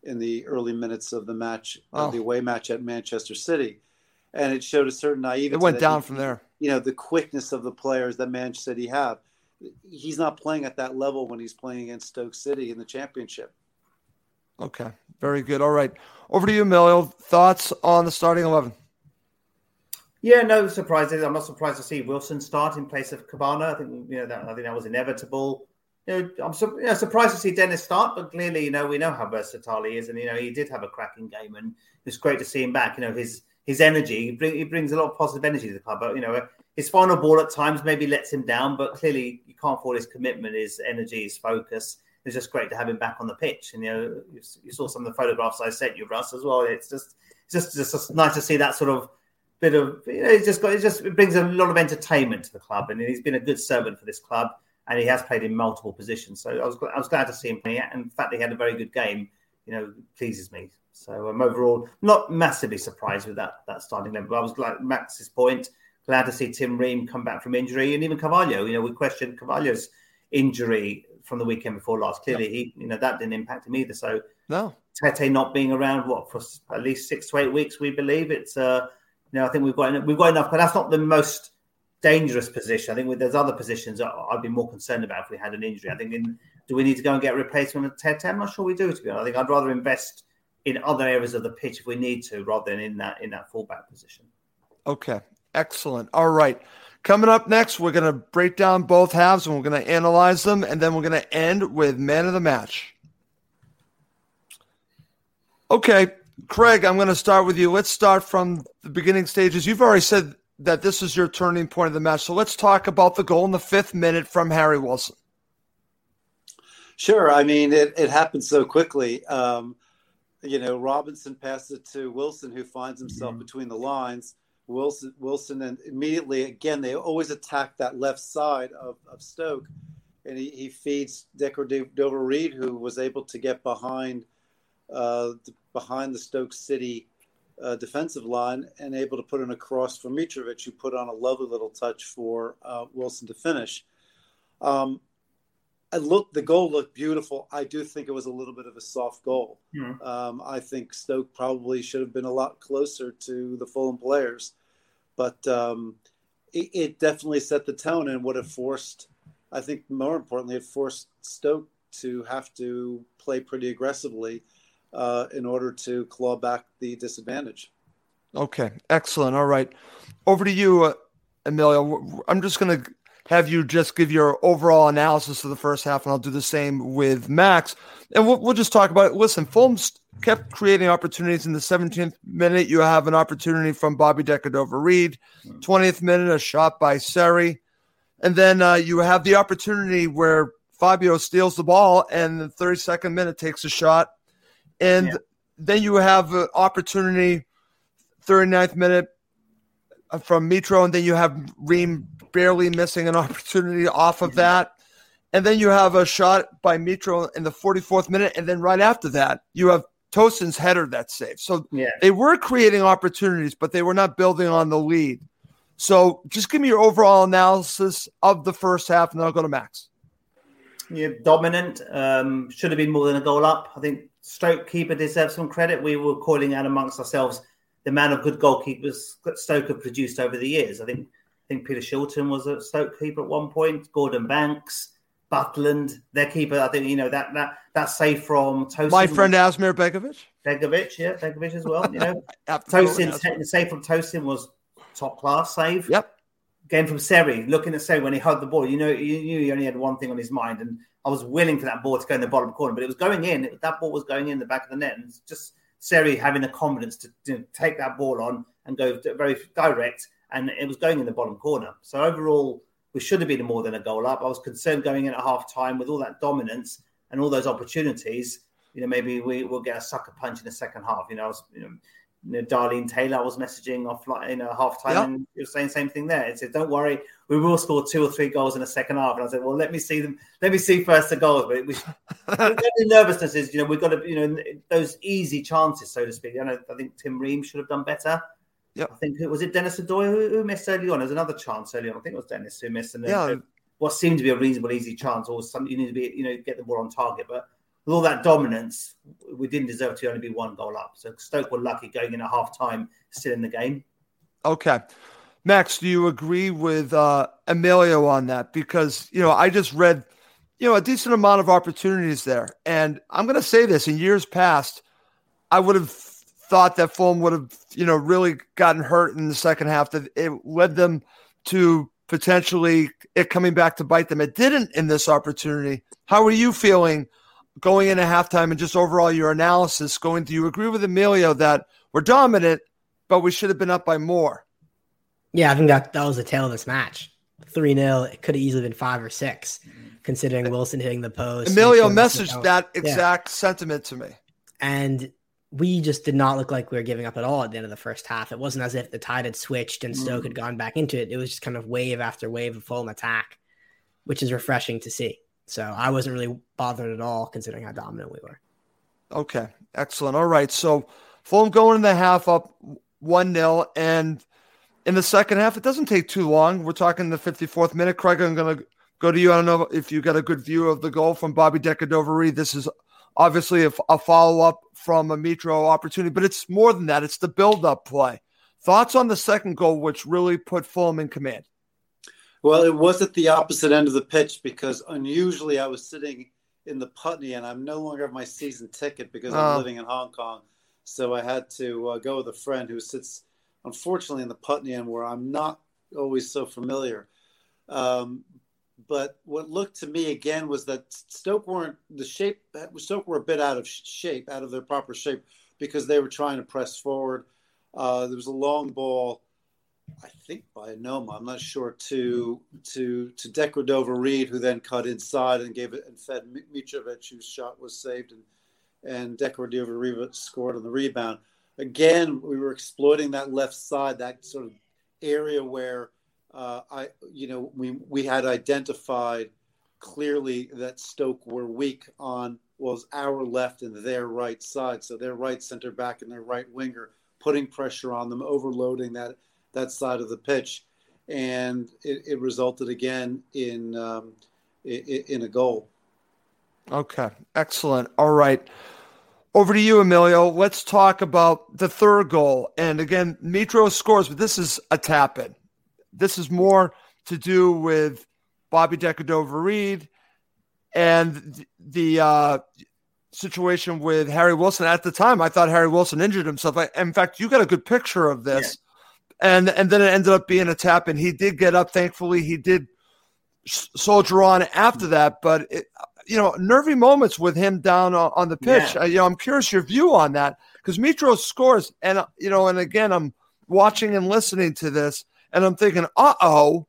in the early minutes of the match, Oh. of the away match at Manchester City, and it showed a certain naivety. It went down he- from there. You know, the quickness of the players that Manchester City have. He's not playing at that level when he's playing against Stoke City in the Championship. Okay, very good. All right, over to you, Emilio. Thoughts on the starting eleven? Yeah, no surprises. I'm not surprised to see Wilson start in place of Kebano. I think you know that I think that was inevitable. You know, I'm su- you know, surprised to see Denis start, but clearly, you know, we know how versatile he is, and you know, he did have a cracking game, and it's great to see him back. You know, his his energy, he, bring, he brings a lot of positive energy to the club. But you know, his final ball at times maybe lets him down, but clearly, you can't fault his commitment, his energy, his focus. It's just great to have him back on the pitch. And you know, you, you saw some of the photographs I sent you, Russ, as well. It's just it's just it's just nice to see that sort of bit of you know, it's just got it just it brings a lot of entertainment to the club, and he's been a good servant for this club, and he has played in multiple positions. So I was I was glad to see him play, and the fact that he had a very good game, you know, pleases me. So I'm overall not massively surprised with that that starting level. But I was glad Max's point. Glad to see Tim Ream come back from injury, and even Carvalho. You know, we questioned Carvalho's injury from the weekend before last. Clearly, he you know that didn't impact him either. So No. Tete not being around what for at least six to eight weeks, we believe it's uh you know I think we've got we've got enough, but that's not the most dangerous position. I think there's other positions I'd be more concerned about if we had an injury. I think in, do we need to go and get a replacement of Tete? I'm not sure we do. To be honest, I think I'd rather invest in other areas of the pitch if we need to, rather than in that in that fullback position. Okay, excellent. All right. Coming up next, we're going to break down both halves and we're going to analyze them, and then we're going to end with man of the match. Okay, Craig, I'm going to start with you. Let's start from the beginning stages. You've already said that this is your turning point of the match. So let's talk about the goal in the fifth minute from Harry Wilson. Sure. I mean, it, it happened so quickly. Um, you know, Robinson passed it to Wilson, who finds himself between the lines. Wilson, Wilson, and immediately again, they always attack that left side of, of Stoke, and he, he feeds Decker Dover Reed, who was able to get behind uh, behind the Stoke City uh, defensive line and able to put in a cross for Mitrovic, who put on a lovely little touch for uh, Wilson to finish. Um, I look the goal looked beautiful. I do think it was a little bit of a soft goal. Mhm. Um, I think Stoke probably should have been a lot closer to the Fulham players, but um, it, it definitely set the tone and would have forced. I think more importantly, it forced Stoke to have to play pretty aggressively uh, in order to claw back the disadvantage. Okay, excellent. All right. Over to you, uh, Emilio. I'm just going to have you just give your overall analysis of the first half, and I'll do the same with Max. And we'll, we'll just talk about it. Listen, Fulham's kept creating opportunities in the 17th minute. You have an opportunity from Bobby Decordova-Reid. 20th minute, a shot by Seri. And then uh, you have the opportunity where Fabio steals the ball, and the 32nd minute takes a shot. And then you have an opportunity 39th minute uh, from Mitro, and then you have Ream barely missing an opportunity off of that. And then you have a shot by Mitro in the 44th minute. And then right after that, you have Tosin's header that's saved. So Yeah. they were creating opportunities, but they were not building on the lead. So just give me your overall analysis of the first half, and then I'll go to Max. Yeah, dominant. Um, should have been more than a goal up. I think Stoke keeper deserves some credit. We were calling out amongst ourselves the man of good goalkeepers that Stoke have produced over the years. I think I think Peter Shilton was a Stoke keeper at one point. Gordon Banks, Butland, their keeper. I think you know that that that save from Tosin. My friend Asmir Begovic. Begovic, yeah, Begovic as well. You know. Tosin, the save from Tosin was top class save. Yep. Again from Seri, looking at Seri when he held the ball, you know, you knew he only had one thing on his mind, and I was willing for that ball to go in the bottom corner, but it was going in. That ball was going in the back of the net, and just Seri having the confidence to, to take that ball on and go very direct, and it was going in the bottom corner. So overall, we should have been more than a goal up. I was concerned going in at half time with all that dominance and all those opportunities. You know, maybe we will get a sucker punch in the second half. You know, I was, you know, you know, Darlene Taylor was messaging off like in a half time Yeah. and he was saying the same thing there. It said, Don't worry, we will score two or three goals in the second half. And I said, Well, let me see them, let me see first the goals. But we, the nervousness is, you know, we've got to, you know, those easy chances, so to speak. You know, I think Tim Ream should have done better. Yep. I think it was it Denis Adoy who, who missed early on. There's another chance early on. I think it was Denis who missed. And Yeah. what seemed to be a reasonable, easy chance, or something you need to be, you know, get the ball on target. But with all that dominance, we didn't deserve to only be one goal up. So Stoke were lucky going in at half time, still in the game. Okay. Max, do you agree with uh, Emilio on that? Because, you know, I just read, you know, a decent amount of opportunities there. And I'm going to say this in years past, I would have thought that Fulham would have, you know, really gotten hurt in the second half, that it led them to potentially it coming back to bite them. It didn't in this opportunity. How are you feeling going into halftime and just overall your analysis going, do you agree with Emilio that we're dominant, but we should have been up by more? Yeah, I think that that was the tail of this match. 3 0. It could have easily been five or six, considering Wilson hitting the post. Emilio messaged that exact yeah. sentiment to me. And we just did not look like we were giving up at all at the end of the first half. It wasn't as if the tide had switched and Stoke mm. had gone back into it. It was just kind of wave after wave of full attack, which is refreshing to see. So I wasn't really bothered at all considering how dominant we were. Okay, excellent. All right. So Fulham going in the half up 1 0. And in the second half, it doesn't take too long. We're talking the 54th minute. Craig, I'm going to go to you. I don't know if you got a good view of the goal from Bobby Decordova-Reid. This is obviously a, a follow up from a Mitro opportunity, but it's more than that. It's the build up play. Thoughts on the second goal, which really put Fulham in command? Well, it was at the opposite end of the pitch because unusually I was sitting in the Putney and I'm no longer have my season ticket because I'm oh. living in Hong Kong. So I had to uh, go with a friend who sits, unfortunately, in the Putney end where I'm not always so familiar. Um, but what looked to me again was that Stoke weren't the shape. Stoke were a bit out of shape, out of their proper shape, because they were trying to press forward. Uh, there was a long ball, I think by Noma. I'm not sure to to to Decordova-Reid, who then cut inside and gave it and fed Mitrovic, whose shot was saved, and and Decordova-Reid scored on the rebound. Again, we were exploiting that left side, that sort of area where uh, I, you know, we we had identified clearly that Stoke were weak on was our left and their right side. So their right center back and their right winger putting pressure on them, overloading that that side of the pitch, and it, it resulted again in, um, in in a goal. Okay, excellent. All right. Over to you, Emilio. Let's talk about the third goal. And again, Mitro scores, but this is a tap in. This is more to do with Bobby Decordova-Reid and the uh, situation with Harry Wilson. At the time, I thought Harry Wilson injured himself. I, in fact, you got a good picture of this. And, and then it ended up being a tap, and he did get up. Thankfully, he did soldier on after that. But it, you know, nervy moments with him down on, on the pitch. Yeah. Uh, you know, I'm curious your view on that because Mitro scores, and uh, you know, and again, I'm watching and listening to this, and I'm thinking, uh oh,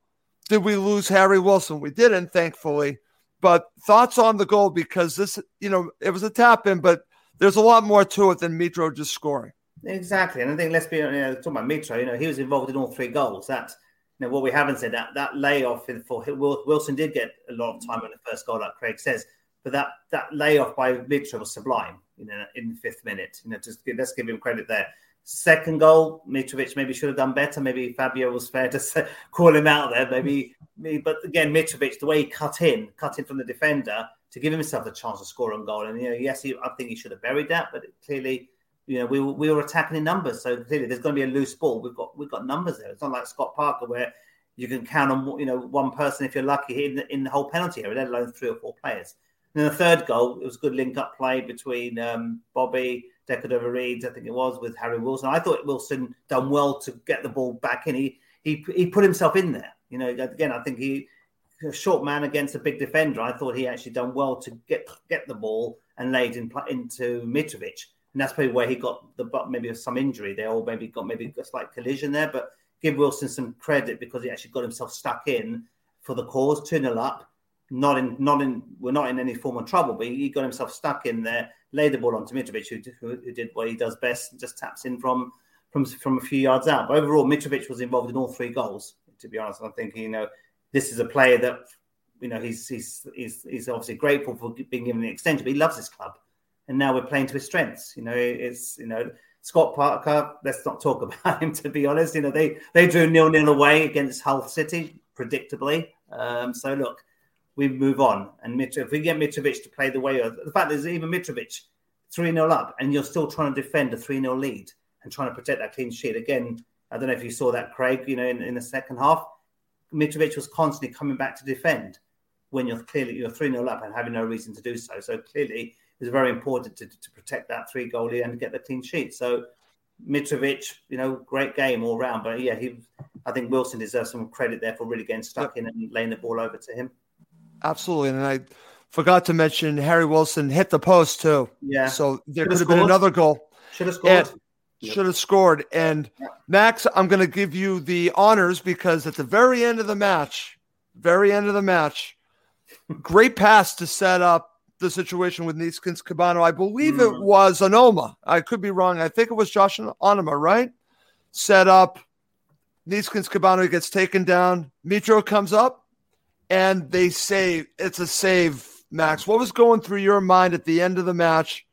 did we lose Harry Wilson? We didn't, thankfully. But thoughts on the goal because this, you know, it was a tap in, but there's a lot more to it than Mitro just scoring. Exactly. And I think let's be you know, talking about Mitro, you know, he was involved in all three goals. That's you know, what we haven't said that that layoff for Wilson did get a lot of time in the first goal, like Craig says, but that that layoff by Mitro was sublime. You know, in the fifth minute. You know, just let's give him credit there. Second goal, Mitrovic maybe should have done better. Maybe Fabio was fair to call him out there. Maybe, me but again, Mitrovic, the way he cut in, cut in from the defender to give himself the chance to score on goal. And you know, yes, he, I think he should have buried that, but clearly, you know, we we were attacking in numbers. So clearly, there's going to be a loose ball. We've got we've got numbers there. It's not like Scott Parker where you can count on you know one person if you're lucky in the, in the whole penalty area, let alone three or four players. And then the third goal, it was a good link up play between um, Bobby Decordova-Reid, I think it was, with Harry Wilson. I thought Wilson done well to get the ball back in. He he he put himself in there. You know, again, I think he a short man against a big defender. I thought he actually done well to get get the ball and laid in, into Mitrovic, and that's probably where he got the maybe some injury there, or maybe got maybe a slight collision there. But give Wilson some credit because he actually got himself stuck in for the cause, two 0 up. Not in, not in. We're not in any form of trouble, but he got himself stuck in there laid the ball on to Mitrovic, who, who, who, did what he does best, and just taps in from from from a few yards out. But overall, Mitrovic was involved in all three goals. To be honest, I'm thinking, you know, this is a player that, you know, he's he's he's, he's obviously grateful for being given the extension, but he loves his club, and now we're playing to his strengths. You know, it's you know. Scott Parker, let's not talk about him. To be honest, you know they they drew nil nil away against Hull City, predictably. Um, so look, we move on. And Mitro, if we get Mitrovic to play the way, the fact is even Mitrovic 3 0 up and you're still trying to defend a 3 0 lead and trying to protect that clean sheet. Again, I don't know if you saw that, Craig, you know, in, in the second half, Mitrovic was constantly coming back to defend when you're clearly you're 3 0 up and having no reason to do so. So clearly it's very important to, to protect that three goalie and get the clean sheet. So Mitrovic, you know, great game all round. But yeah, he I think Wilson deserves some credit there for really getting stuck in and laying the ball over to him. Absolutely. And I forgot to mention Harry Wilson hit the post too. Yeah. So there Should've could have been another goal. Should have scored. Should have scored. And Max, I'm going to give you the honors because at the very end of the match, very end of the match, great pass to set up the situation with Neeskens Kebano. I believe it was Onomah. I could be wrong. I think it was Josh Onomah, right? Set up. Neeskens Kebano gets taken down. Mitro comes up and they save. It's a save, Max. What was going through your mind at the end of the match?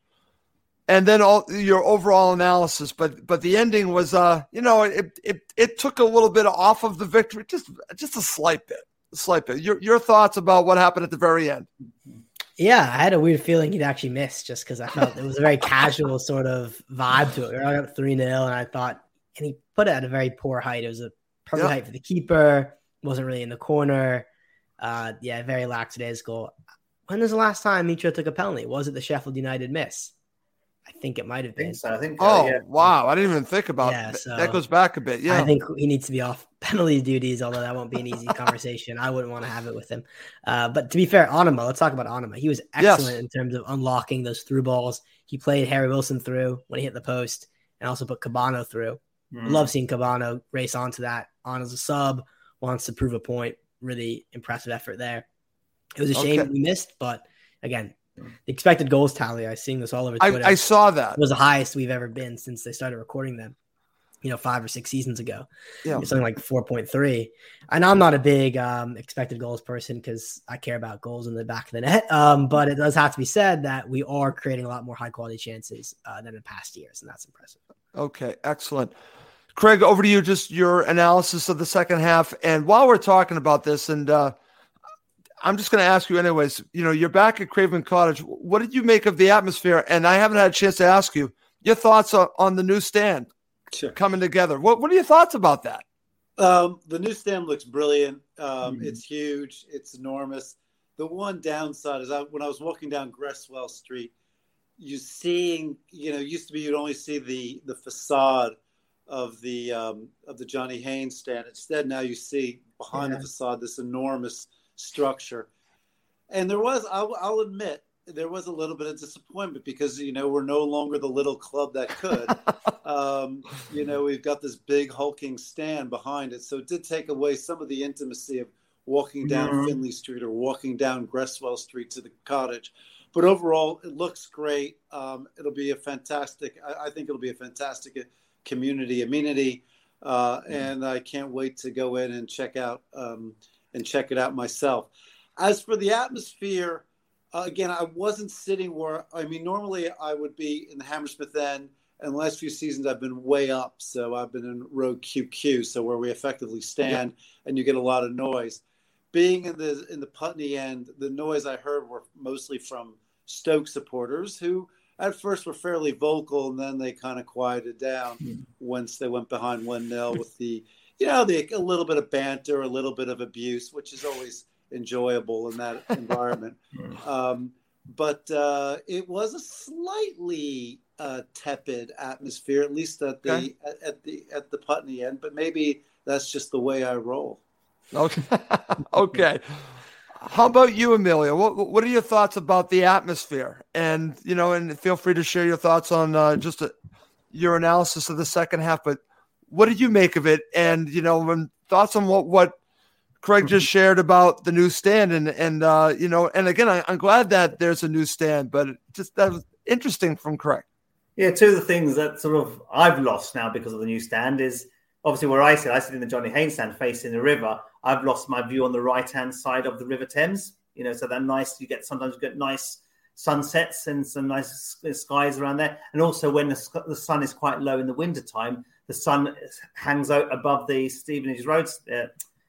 And then all your overall analysis, but but the ending was, uh, you know, it it it took a little bit off of the victory, just just a slight bit, a slight bit. Your your thoughts about what happened at the very end? Yeah, I had a weird feeling he'd actually miss just because I felt it was a very casual sort of vibe to it. We were up 3 0, and I thought, and he put it at a very poor height. It was a perfect Yeah. height for the keeper, wasn't really in the corner. Uh, yeah, very lackadaisical. When was the last time Mitro took a penalty? Was it the Sheffield United miss? I think it might have been. so. I think. Oh wow, I didn't even think about Yeah, it. so- that goes back a bit. Yeah, I think he needs to be off penalty duties, although that won't be an easy conversation. I wouldn't want to have it with him. Uh, but to be fair, Onomah, let's talk about Onomah. He was Yes. excellent in terms of unlocking those through balls. He played Harry Wilson through when he hit the post and also put Kebano through. Mm. Love seeing Kebano race onto that on as a sub, wants to prove a point. Really impressive effort there. It was a shame Okay. we missed, but again, the expected goals tally, I seen this all over I, Twitter. I saw that. was the highest we've ever been since they started recording them, you know, five or six seasons ago. Yeah. Something like 4.3. And I'm not a big um, expected goals person because I care about goals in the back of the net. Um, but it does have to be said that we are creating a lot more high quality chances uh, than in past years. And that's impressive. Okay, excellent. Craig, over to you. Just your analysis of the second half. And while we're talking about this, and uh, I'm just going to ask you, anyways. You know, you're back at Craven Cottage. What did you make of the atmosphere? And I haven't had a chance to ask you your thoughts on, on the new stand coming together. What What are your thoughts about that? Um, the new stand looks brilliant. Um, It's huge. It's enormous. The one downside is I, when I was walking down Greswell Street, you seeing you know used to be you'd only see the the facade of the um, of the Johnny Haynes stand. Instead, now you see behind Yeah. the facade this enormous structure. And there was, I'll, I'll admit, there was a little bit of disappointment because you know we're no longer the little club that could. um, you know, we've got this big hulking stand behind it, so it did take away some of the intimacy of walking down Mhm. Finlay Street or walking down Greswell Street to the cottage. But overall, it looks great. Um, it'll be a fantastic. I, I think it'll be a fantastic community amenity, uh, and I can't wait to go in and check out um, and check it out myself. As for the atmosphere, uh, again, I wasn't sitting where I mean. Normally, I would be in the Hammersmith end, and the last few seasons I've been way up. So I've been in row QQ, so where we effectively stand, and you get a lot of noise. Being in the in the Putney end, the noise I heard were mostly from Stoke supporters who at first were fairly vocal, and then they kind of quieted down once they went behind one 0 with the you know the a little bit of banter, a little bit of abuse, which is always enjoyable in that environment. Um, but uh, it was a slightly uh, tepid atmosphere, at least at the Okay. at, at the at the Putney end. But maybe that's just the way I roll. Okay. okay. How about you, Emilio? What What are your thoughts about the atmosphere? And you know, and feel free to share your thoughts on uh, just a, your analysis of the second half. But what did you make of it? And you know, when thoughts on what what Craig just shared about the new stand, and and uh, you know, and again, I, I'm glad that there's a new stand, but just that was interesting from Craig. Yeah, two of the things that sort of I've lost now because of the new stand is obviously where I sit. I sit in the Johnny Haynes stand facing the river. I've lost my view on the right hand side of the River Thames. You know, so that nice you get sometimes you get nice sunsets and some nice skies around there. And also when the, the sun is quite low in the winter time, the sun hangs out above the Stevenage Road uh,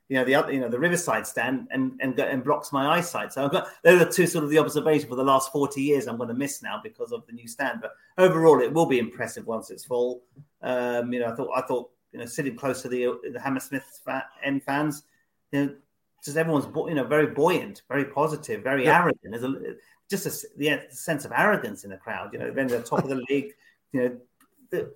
you know the other, you know the Riverside stand, and and and blocks my eyesight. So I've got those are two sort of the observations for the last forty years. I'm going to miss now because of the new stand. But overall, it will be impressive once it's full. Um, you know, I thought I thought you know sitting close to the the Hammersmith end fans, you know, just everyone's you know very buoyant, very positive, very yeah. arrogant. There's a just a yeah, sense of arrogance in the crowd. You know, they're the top of the league. You know,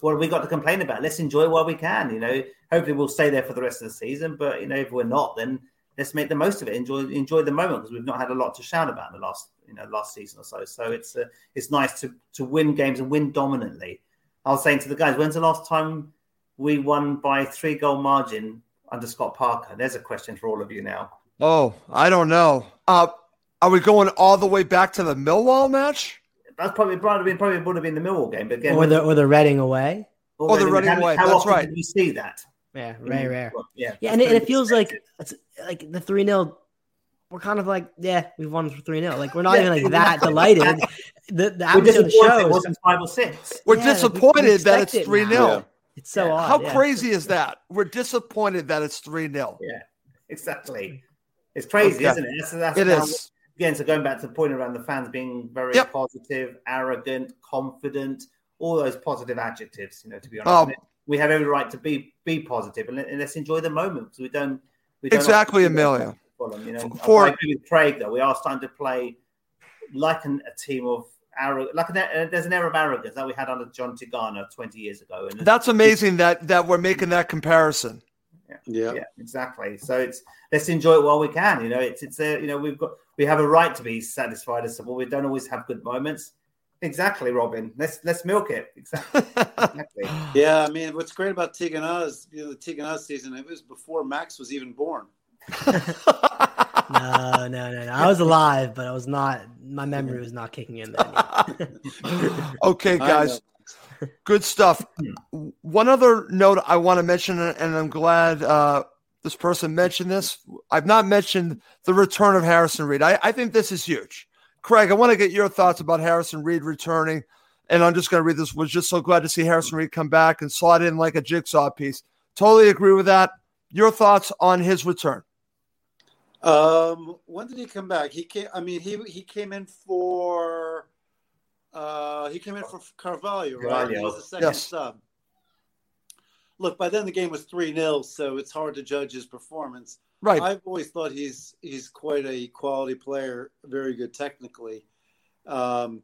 what have we got to complain about? Let's enjoy while we can. You know, hopefully we'll stay there for the rest of the season. But you know, if we're not, then let's make the most of it. Enjoy enjoy the moment because we've not had a lot to shout about in the last you know last season or so. So it's uh, it's nice to to win games and win dominantly. I was saying to the guys, when's the last time we won by three goal margin under Scott Parker? There's a question for all of you now. Oh, I don't know. Uh, are we going all the way back to the Millwall match? That's probably probably probably would have been the Millwall game, but again, or the or the Reading away, or, or the Reading away. How That's often right. Did we see that? Yeah, very rare. Yeah, Yeah, and it, and it feels like it's like the three 0 We're kind of like, yeah, we've won for three 0 Like we're not Yeah. even like that delighted. The, the We're atmosphere of the disappointed show it is wasn't five or six. We're Yeah, we- we disappointed that it's 3 now. 0. Yeah. it's so odd. How yeah. crazy is that? We're disappointed that it's 3 0. Yeah, exactly. It's crazy, Okay. isn't it? That's, that's It how- is. Again, so going back to the point around the fans being very Yep. positive, arrogant, confident, all those positive adjectives. You know, to be honest, Oh. We have every right to be be positive and, and let's enjoy the moment because we don't. We don't Exactly, often do that Emilio. them, you know, For- I agree with Craig though. We are starting to play like an, a team of arrogant. Like an, there's an air of arrogance that we had under Jean Tigana 20 years ago. And That's amazing that that we're making that comparison. Yeah. yeah, exactly. So it's let's enjoy it while we can. You know, it's it's a you know we've got we have a right to be satisfied as well. We don't always have good moments. Exactly, Robin. Let's let's milk it. Exactly. exactly. Yeah, I mean, what's great about Tigana's, you know, the Tigana season, it was before Max was even born. No, no, no, no. I was alive, but I was not. My memory was not kicking in then. Okay, guys. Good stuff. One other note I want to mention, and I'm glad uh, this person mentioned this. I've not mentioned the return of Harrison Reed. I, I think this is huge. Craig, I want to get your thoughts about Harrison Reed returning. And I'm just going to read this. Was just so glad to see Harrison Reed come back and slot in like a jigsaw piece. Totally agree with that. Your thoughts on his return? Um, when did he come back? He came. I mean, he he came in for. Uh, he came in for Carvalho, right? He was the second Yes. sub. Look, by then the game was three 0 so it's hard to judge his performance. Right. I've always thought he's he's quite a quality player, very good technically, um,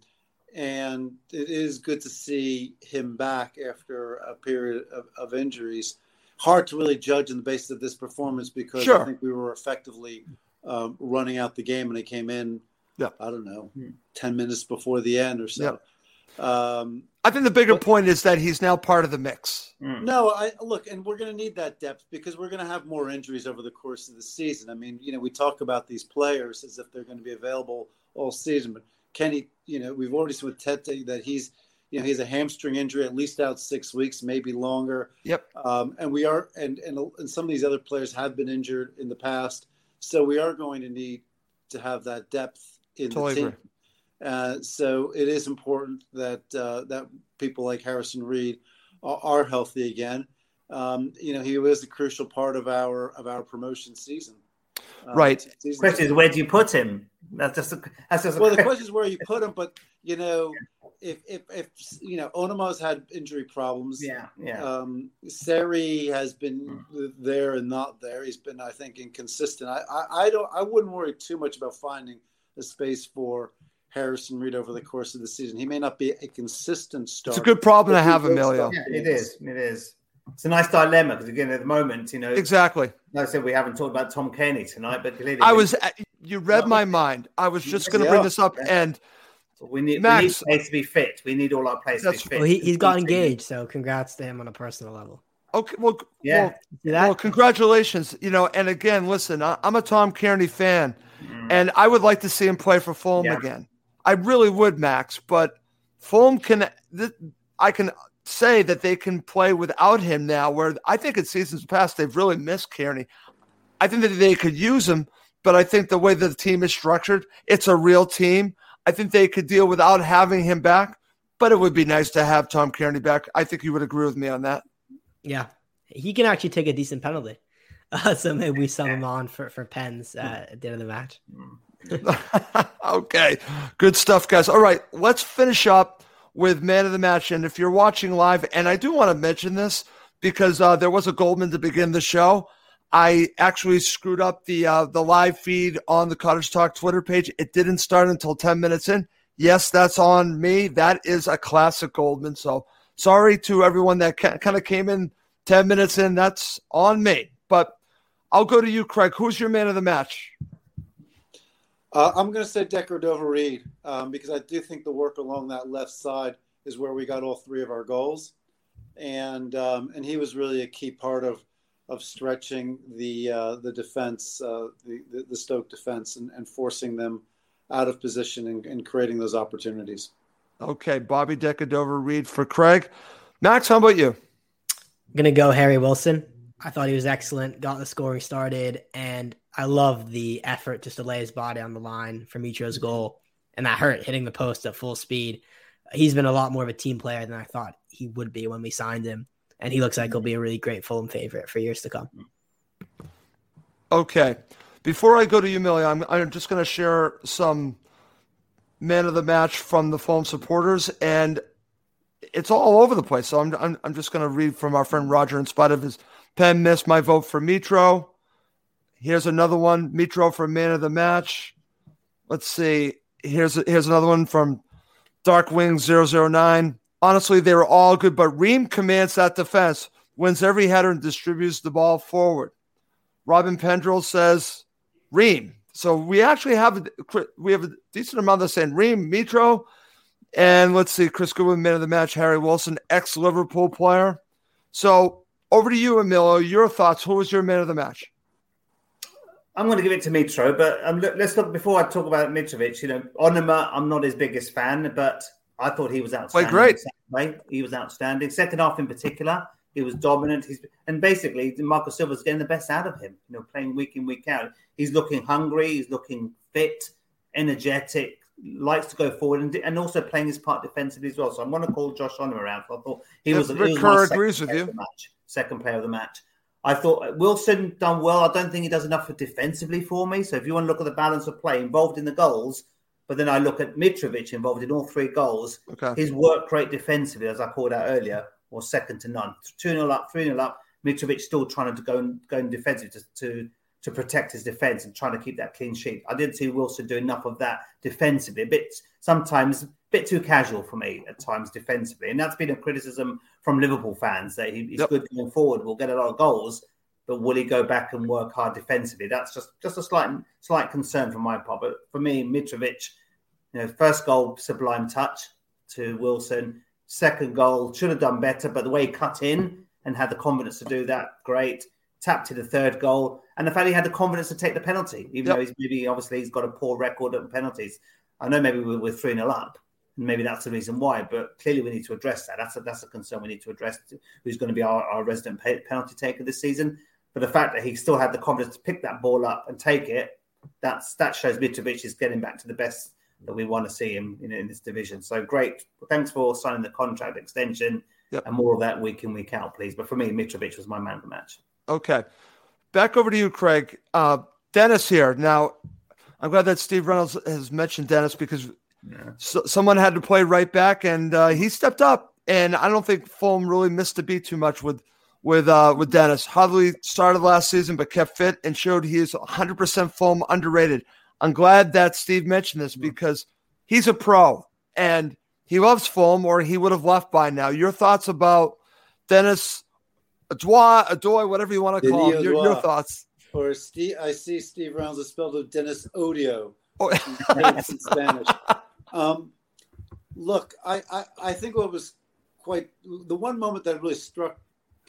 and it is good to see him back after a period of, of injuries. Hard to really judge on the basis of this performance because Sure. I think we were effectively um, running out the game, and he came in. Yeah. I don't know, ten minutes before the end or so. Um, I think the bigger point is that he's now part of the mix. no, I look, and we're going to need that depth because we're going to have more injuries over the course of the season. I mean, you know, we talk about these players as if they're going to be available all season, but Kenny, you know, we've already seen with Tete that he's, you know, he's a hamstring injury, at least out six weeks, maybe longer. Yep. Um, and we are, and, and and some of these other players have been injured in the past, so we are going to need to have that depth in Totally the team. Uh, so it is important that uh, that people like Harrison Reed are, are healthy again. Um, you know, he was a crucial part of our of our promotion season. Uh, Right. season Question is, where do you put him? That's just a, that's just a well, the question. question is where you put him, but you know, if if if you know, Onomah's had injury problems. Yeah, yeah. Um, Seri has been there and not there. He's been, I think, inconsistent. I, I, I don't, I wouldn't worry too much about finding a space for Harrison Reed over the course of the season. He may not be a consistent starter. It's a good problem to have, will Emilio. start Yeah, it games. is. It is. It's a nice dilemma because again, at the moment, you know, Exactly. like I said, we haven't talked about Tom Cairney tonight, but clearly I was, uh, you read my mind. I was just going to bring this up. And we need, we need players to be fit. We need all our players to be fit. well, he, he's got engaged, so congrats to him on a personal level. Okay, well, Yeah. well, well, congratulations. You know, and again, listen, I, I'm a Tom Cairney fan, Mm. and I would like to see him play for Fulham Yeah. again. I really would, Max. But Fulham can, th- I can say that they can play without him now. Where I think in seasons past they've really missed Cairney. I think that they could use him, but I think the way that the team is structured, it's a real team. I think they could deal without having him back. But it would be nice to have Tom Cairney back. I think you would agree with me on that. Yeah, he can actually take a decent penalty. Uh, so maybe we sum him on for for pens uh, at the end of the match. okay, good stuff, guys. All right, let's finish up with man of the match. And if you're watching live, and I do want to mention this because uh, there was a Goldman to begin the show. I actually screwed up the uh, the live feed on the Cottage Talk Twitter page. It didn't start until 10 minutes in. Yes, that's on me. That is a classic Goldman. So sorry to everyone that ca- kind of came in 10 minutes in. That's on me. But I'll go to you, Craig. Who's your man of the match? Uh, I'm going to say Decordova-Reid um, because I do think the work along that left side is where we got all three of our goals, and um, and he was really a key part of of stretching the uh, the defense, uh, the, the Stoke defense, and, and forcing them out of position and, and creating those opportunities. Okay, Bobby Decordova-Reid for Craig. Max, how about you? I'm gonna go Harry Wilson. I thought he was excellent, got the scoring started, and I love the effort just to lay his body on the line for Mitro's mm-hmm. goal. And that hurt hitting the post at full speed. He's been a lot more of a team player than I thought he would be when we signed him. And he looks like he'll be a really great Fulham favorite for years to come. Okay. Before I go to you, Millie, I'm, I'm just going to share some man of the match from the Fulham supporters. And it's all over the place. So I'm, I'm, I'm just going to read from our friend Roger in spite of his pen missed my vote for Mitro. Here's another one, Mitro for man of the match. Let's see. Here's here's another one from Darkwing 009. Honestly, they were all good, but Ream commands that defense, wins every header, and distributes the ball forward. Robin Pendrell says Ream. So we actually have we have a decent amount of saying Ream, Mitro, and let's see, Chris Goodwin, man of the match, Harry Wilson, ex Liverpool player. So over to you, Emilio. Your thoughts. Who was your man of the match? I'm going to give it to Mitro, but um, look, let's look before I talk about Mitrovic. You know, Onomah, I'm not his biggest fan, but I thought he was outstanding. great. He was outstanding. Second half in particular, he was dominant. He's and basically Marco Silva's getting the best out of him. You know, playing week in week out. He's looking hungry. He's looking fit, energetic, likes to go forward, and, and also playing his part defensively as well. So I'm going to call Josh Onomah around. I thought he was. Rick was Kerr agrees with player you. match, second player of the match. I thought uh, Wilson done well. I don't think he does enough for defensively for me. So if you want to look at the balance of play involved in the goals, but then I look at Mitrovic involved in all three goals, Okay. his work rate defensively, as I called out earlier, was second to none. 2 0 up, 3 0 up. Mitrovic still trying to go and go in defensive to, to to protect his defense and trying to keep that clean sheet. I didn't see Wilson do enough of that defensively. A bit sometimes a bit too casual for me at times defensively, and that's been a criticism from Liverpool fans that he, he's Yep. good going forward, will get a lot of goals, but will he go back and work hard defensively? That's just just a slight slight concern from my part. But for me, Mitrovic, you know, first goal sublime touch to Wilson. Second goal should have done better, but the way he cut in and had the confidence to do that, great. Tapped to the third goal, and the fact he had the confidence to take the penalty, even Yep. though he's maybe obviously he's got a poor record at penalties. I know maybe we're, three 0 up, maybe that's the reason why. But clearly, we need to address that. That's a, that's a concern we need to address. Who's going to be our, our resident pe- penalty taker this season? But the fact that he still had the confidence to pick that ball up and take it, that's that shows Mitrovic is getting back to the best that we want to see him in, in this division. So great. Thanks for signing the contract extension Yep. and more of that week in, week out, please. But for me, Mitrovic was my man of the match. Okay. Back over to you, Craig. Uh, Denis here. Now, I'm glad that Steve Reynolds has mentioned Denis because so, someone had to play right back, and uh, he stepped up. And I don't think Fulham really missed a beat too much with with uh, with Denis. Hardly started last season, but kept fit and showed he is 100% Fulham underrated. I'm glad that Steve mentioned this because he's a pro and he loves Fulham, or he would have left by now. Your thoughts about Denis Adoy, Adoy, whatever you want to call him. Your, your thoughts. Or Steve, I see Steve Rounds is spelled with Dennis Odio. Oh. In Spanish. Um, look, I, I, I think what was quite the one moment that really struck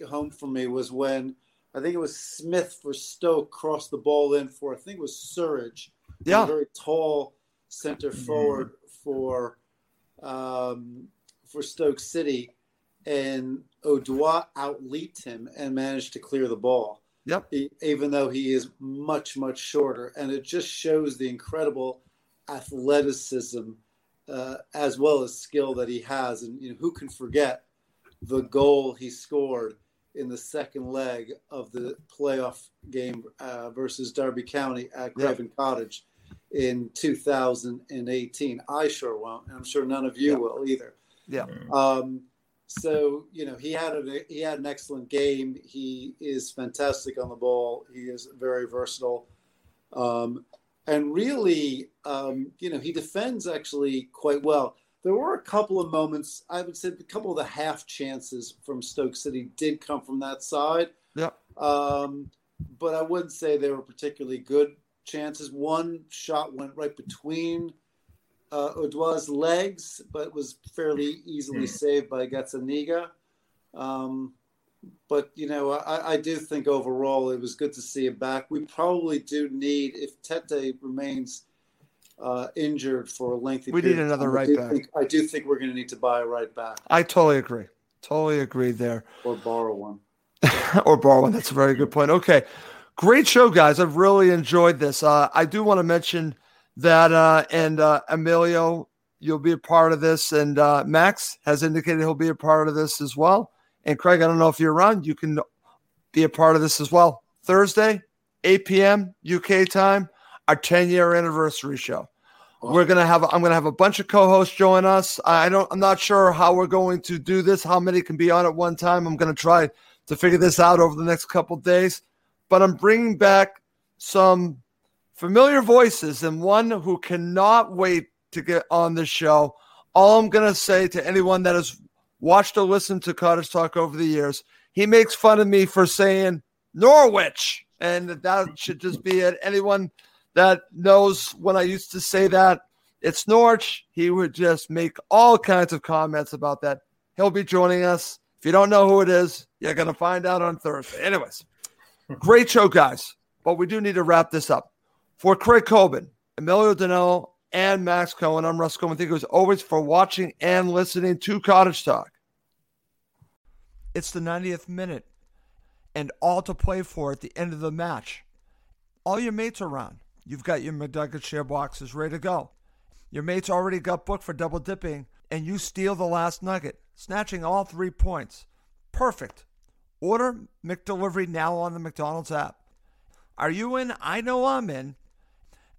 home for me was when I think it was Smith for Stoke crossed the ball in for I think it was Surridge, Yeah. a very tall center forward for um, for Stoke City, and Odoi outleaped him and managed to clear the ball. Yep. Even though he is much much shorter, and it just shows the incredible athleticism uh, as well as skill that he has. And you know, who can forget the goal he scored in the second leg of the playoff game uh, versus Derby County at Craven yep. Cottage in 2018. I sure won't. and I'm sure none of you yep. will either. Yeah. Um, so you know he had a he had an excellent game. He is fantastic on the ball. He is very versatile, um, and really, um, you know, he defends actually quite well. There were a couple of moments. I would say a couple of the half chances from Stoke City did come from that side. Yeah. Um, but I wouldn't say they were particularly good chances. One shot went right between uh, Odoi's legs, but was fairly easily hmm. saved by Gazzaniga. Um, but you know, I, I, do think overall it was good to see him back. We probably do need if Tete remains uh, injured for a lengthy. We need another right I back. Think, I do think we're going to need to buy a right back. I totally agree. Totally agree there. Or borrow one. or borrow one. That's a very good point. Okay, great show, guys. I've really enjoyed this. Uh, I do want to mention that uh, and uh, Emilio, you'll be a part of this, and uh, Max has indicated he'll be a part of this as well. And Craig, I don't know if you're around, you can be a part of this as well. Thursday, 8 p.m. UK time, our 10 year anniversary show. We're gonna have I'm gonna have a bunch of co-hosts join us. I don't I'm not sure how we're going to do this, how many can be on at one time. I'm gonna try to figure this out over the next couple days. But I'm bringing back some familiar voices and one who cannot wait to get on the show. All I'm going to say to anyone that has watched or listened to Cottage Talk over the years, he makes fun of me for saying Norwich. And that should just be it. Anyone that knows when I used to say that, it's Norwich. He would just make all kinds of comments about that. He'll be joining us. If you don't know who it is, you're going to find out on Thursday. Anyways, great show, guys. But we do need to wrap this up. For Craig Coben, Emilio Danello, and Max Cohen, I'm Russ Cohen. Thank you as always for watching and listening to Cottage Talk. It's the 90th minute and all to play for at the end of the match. All your mates are around. You've got your McNugget share boxes ready to go. Your mates already got booked for double dipping, and you steal the last nugget, snatching all three points. Perfect. Order McDelivery now on the McDonald's app. Are you in? I know I'm in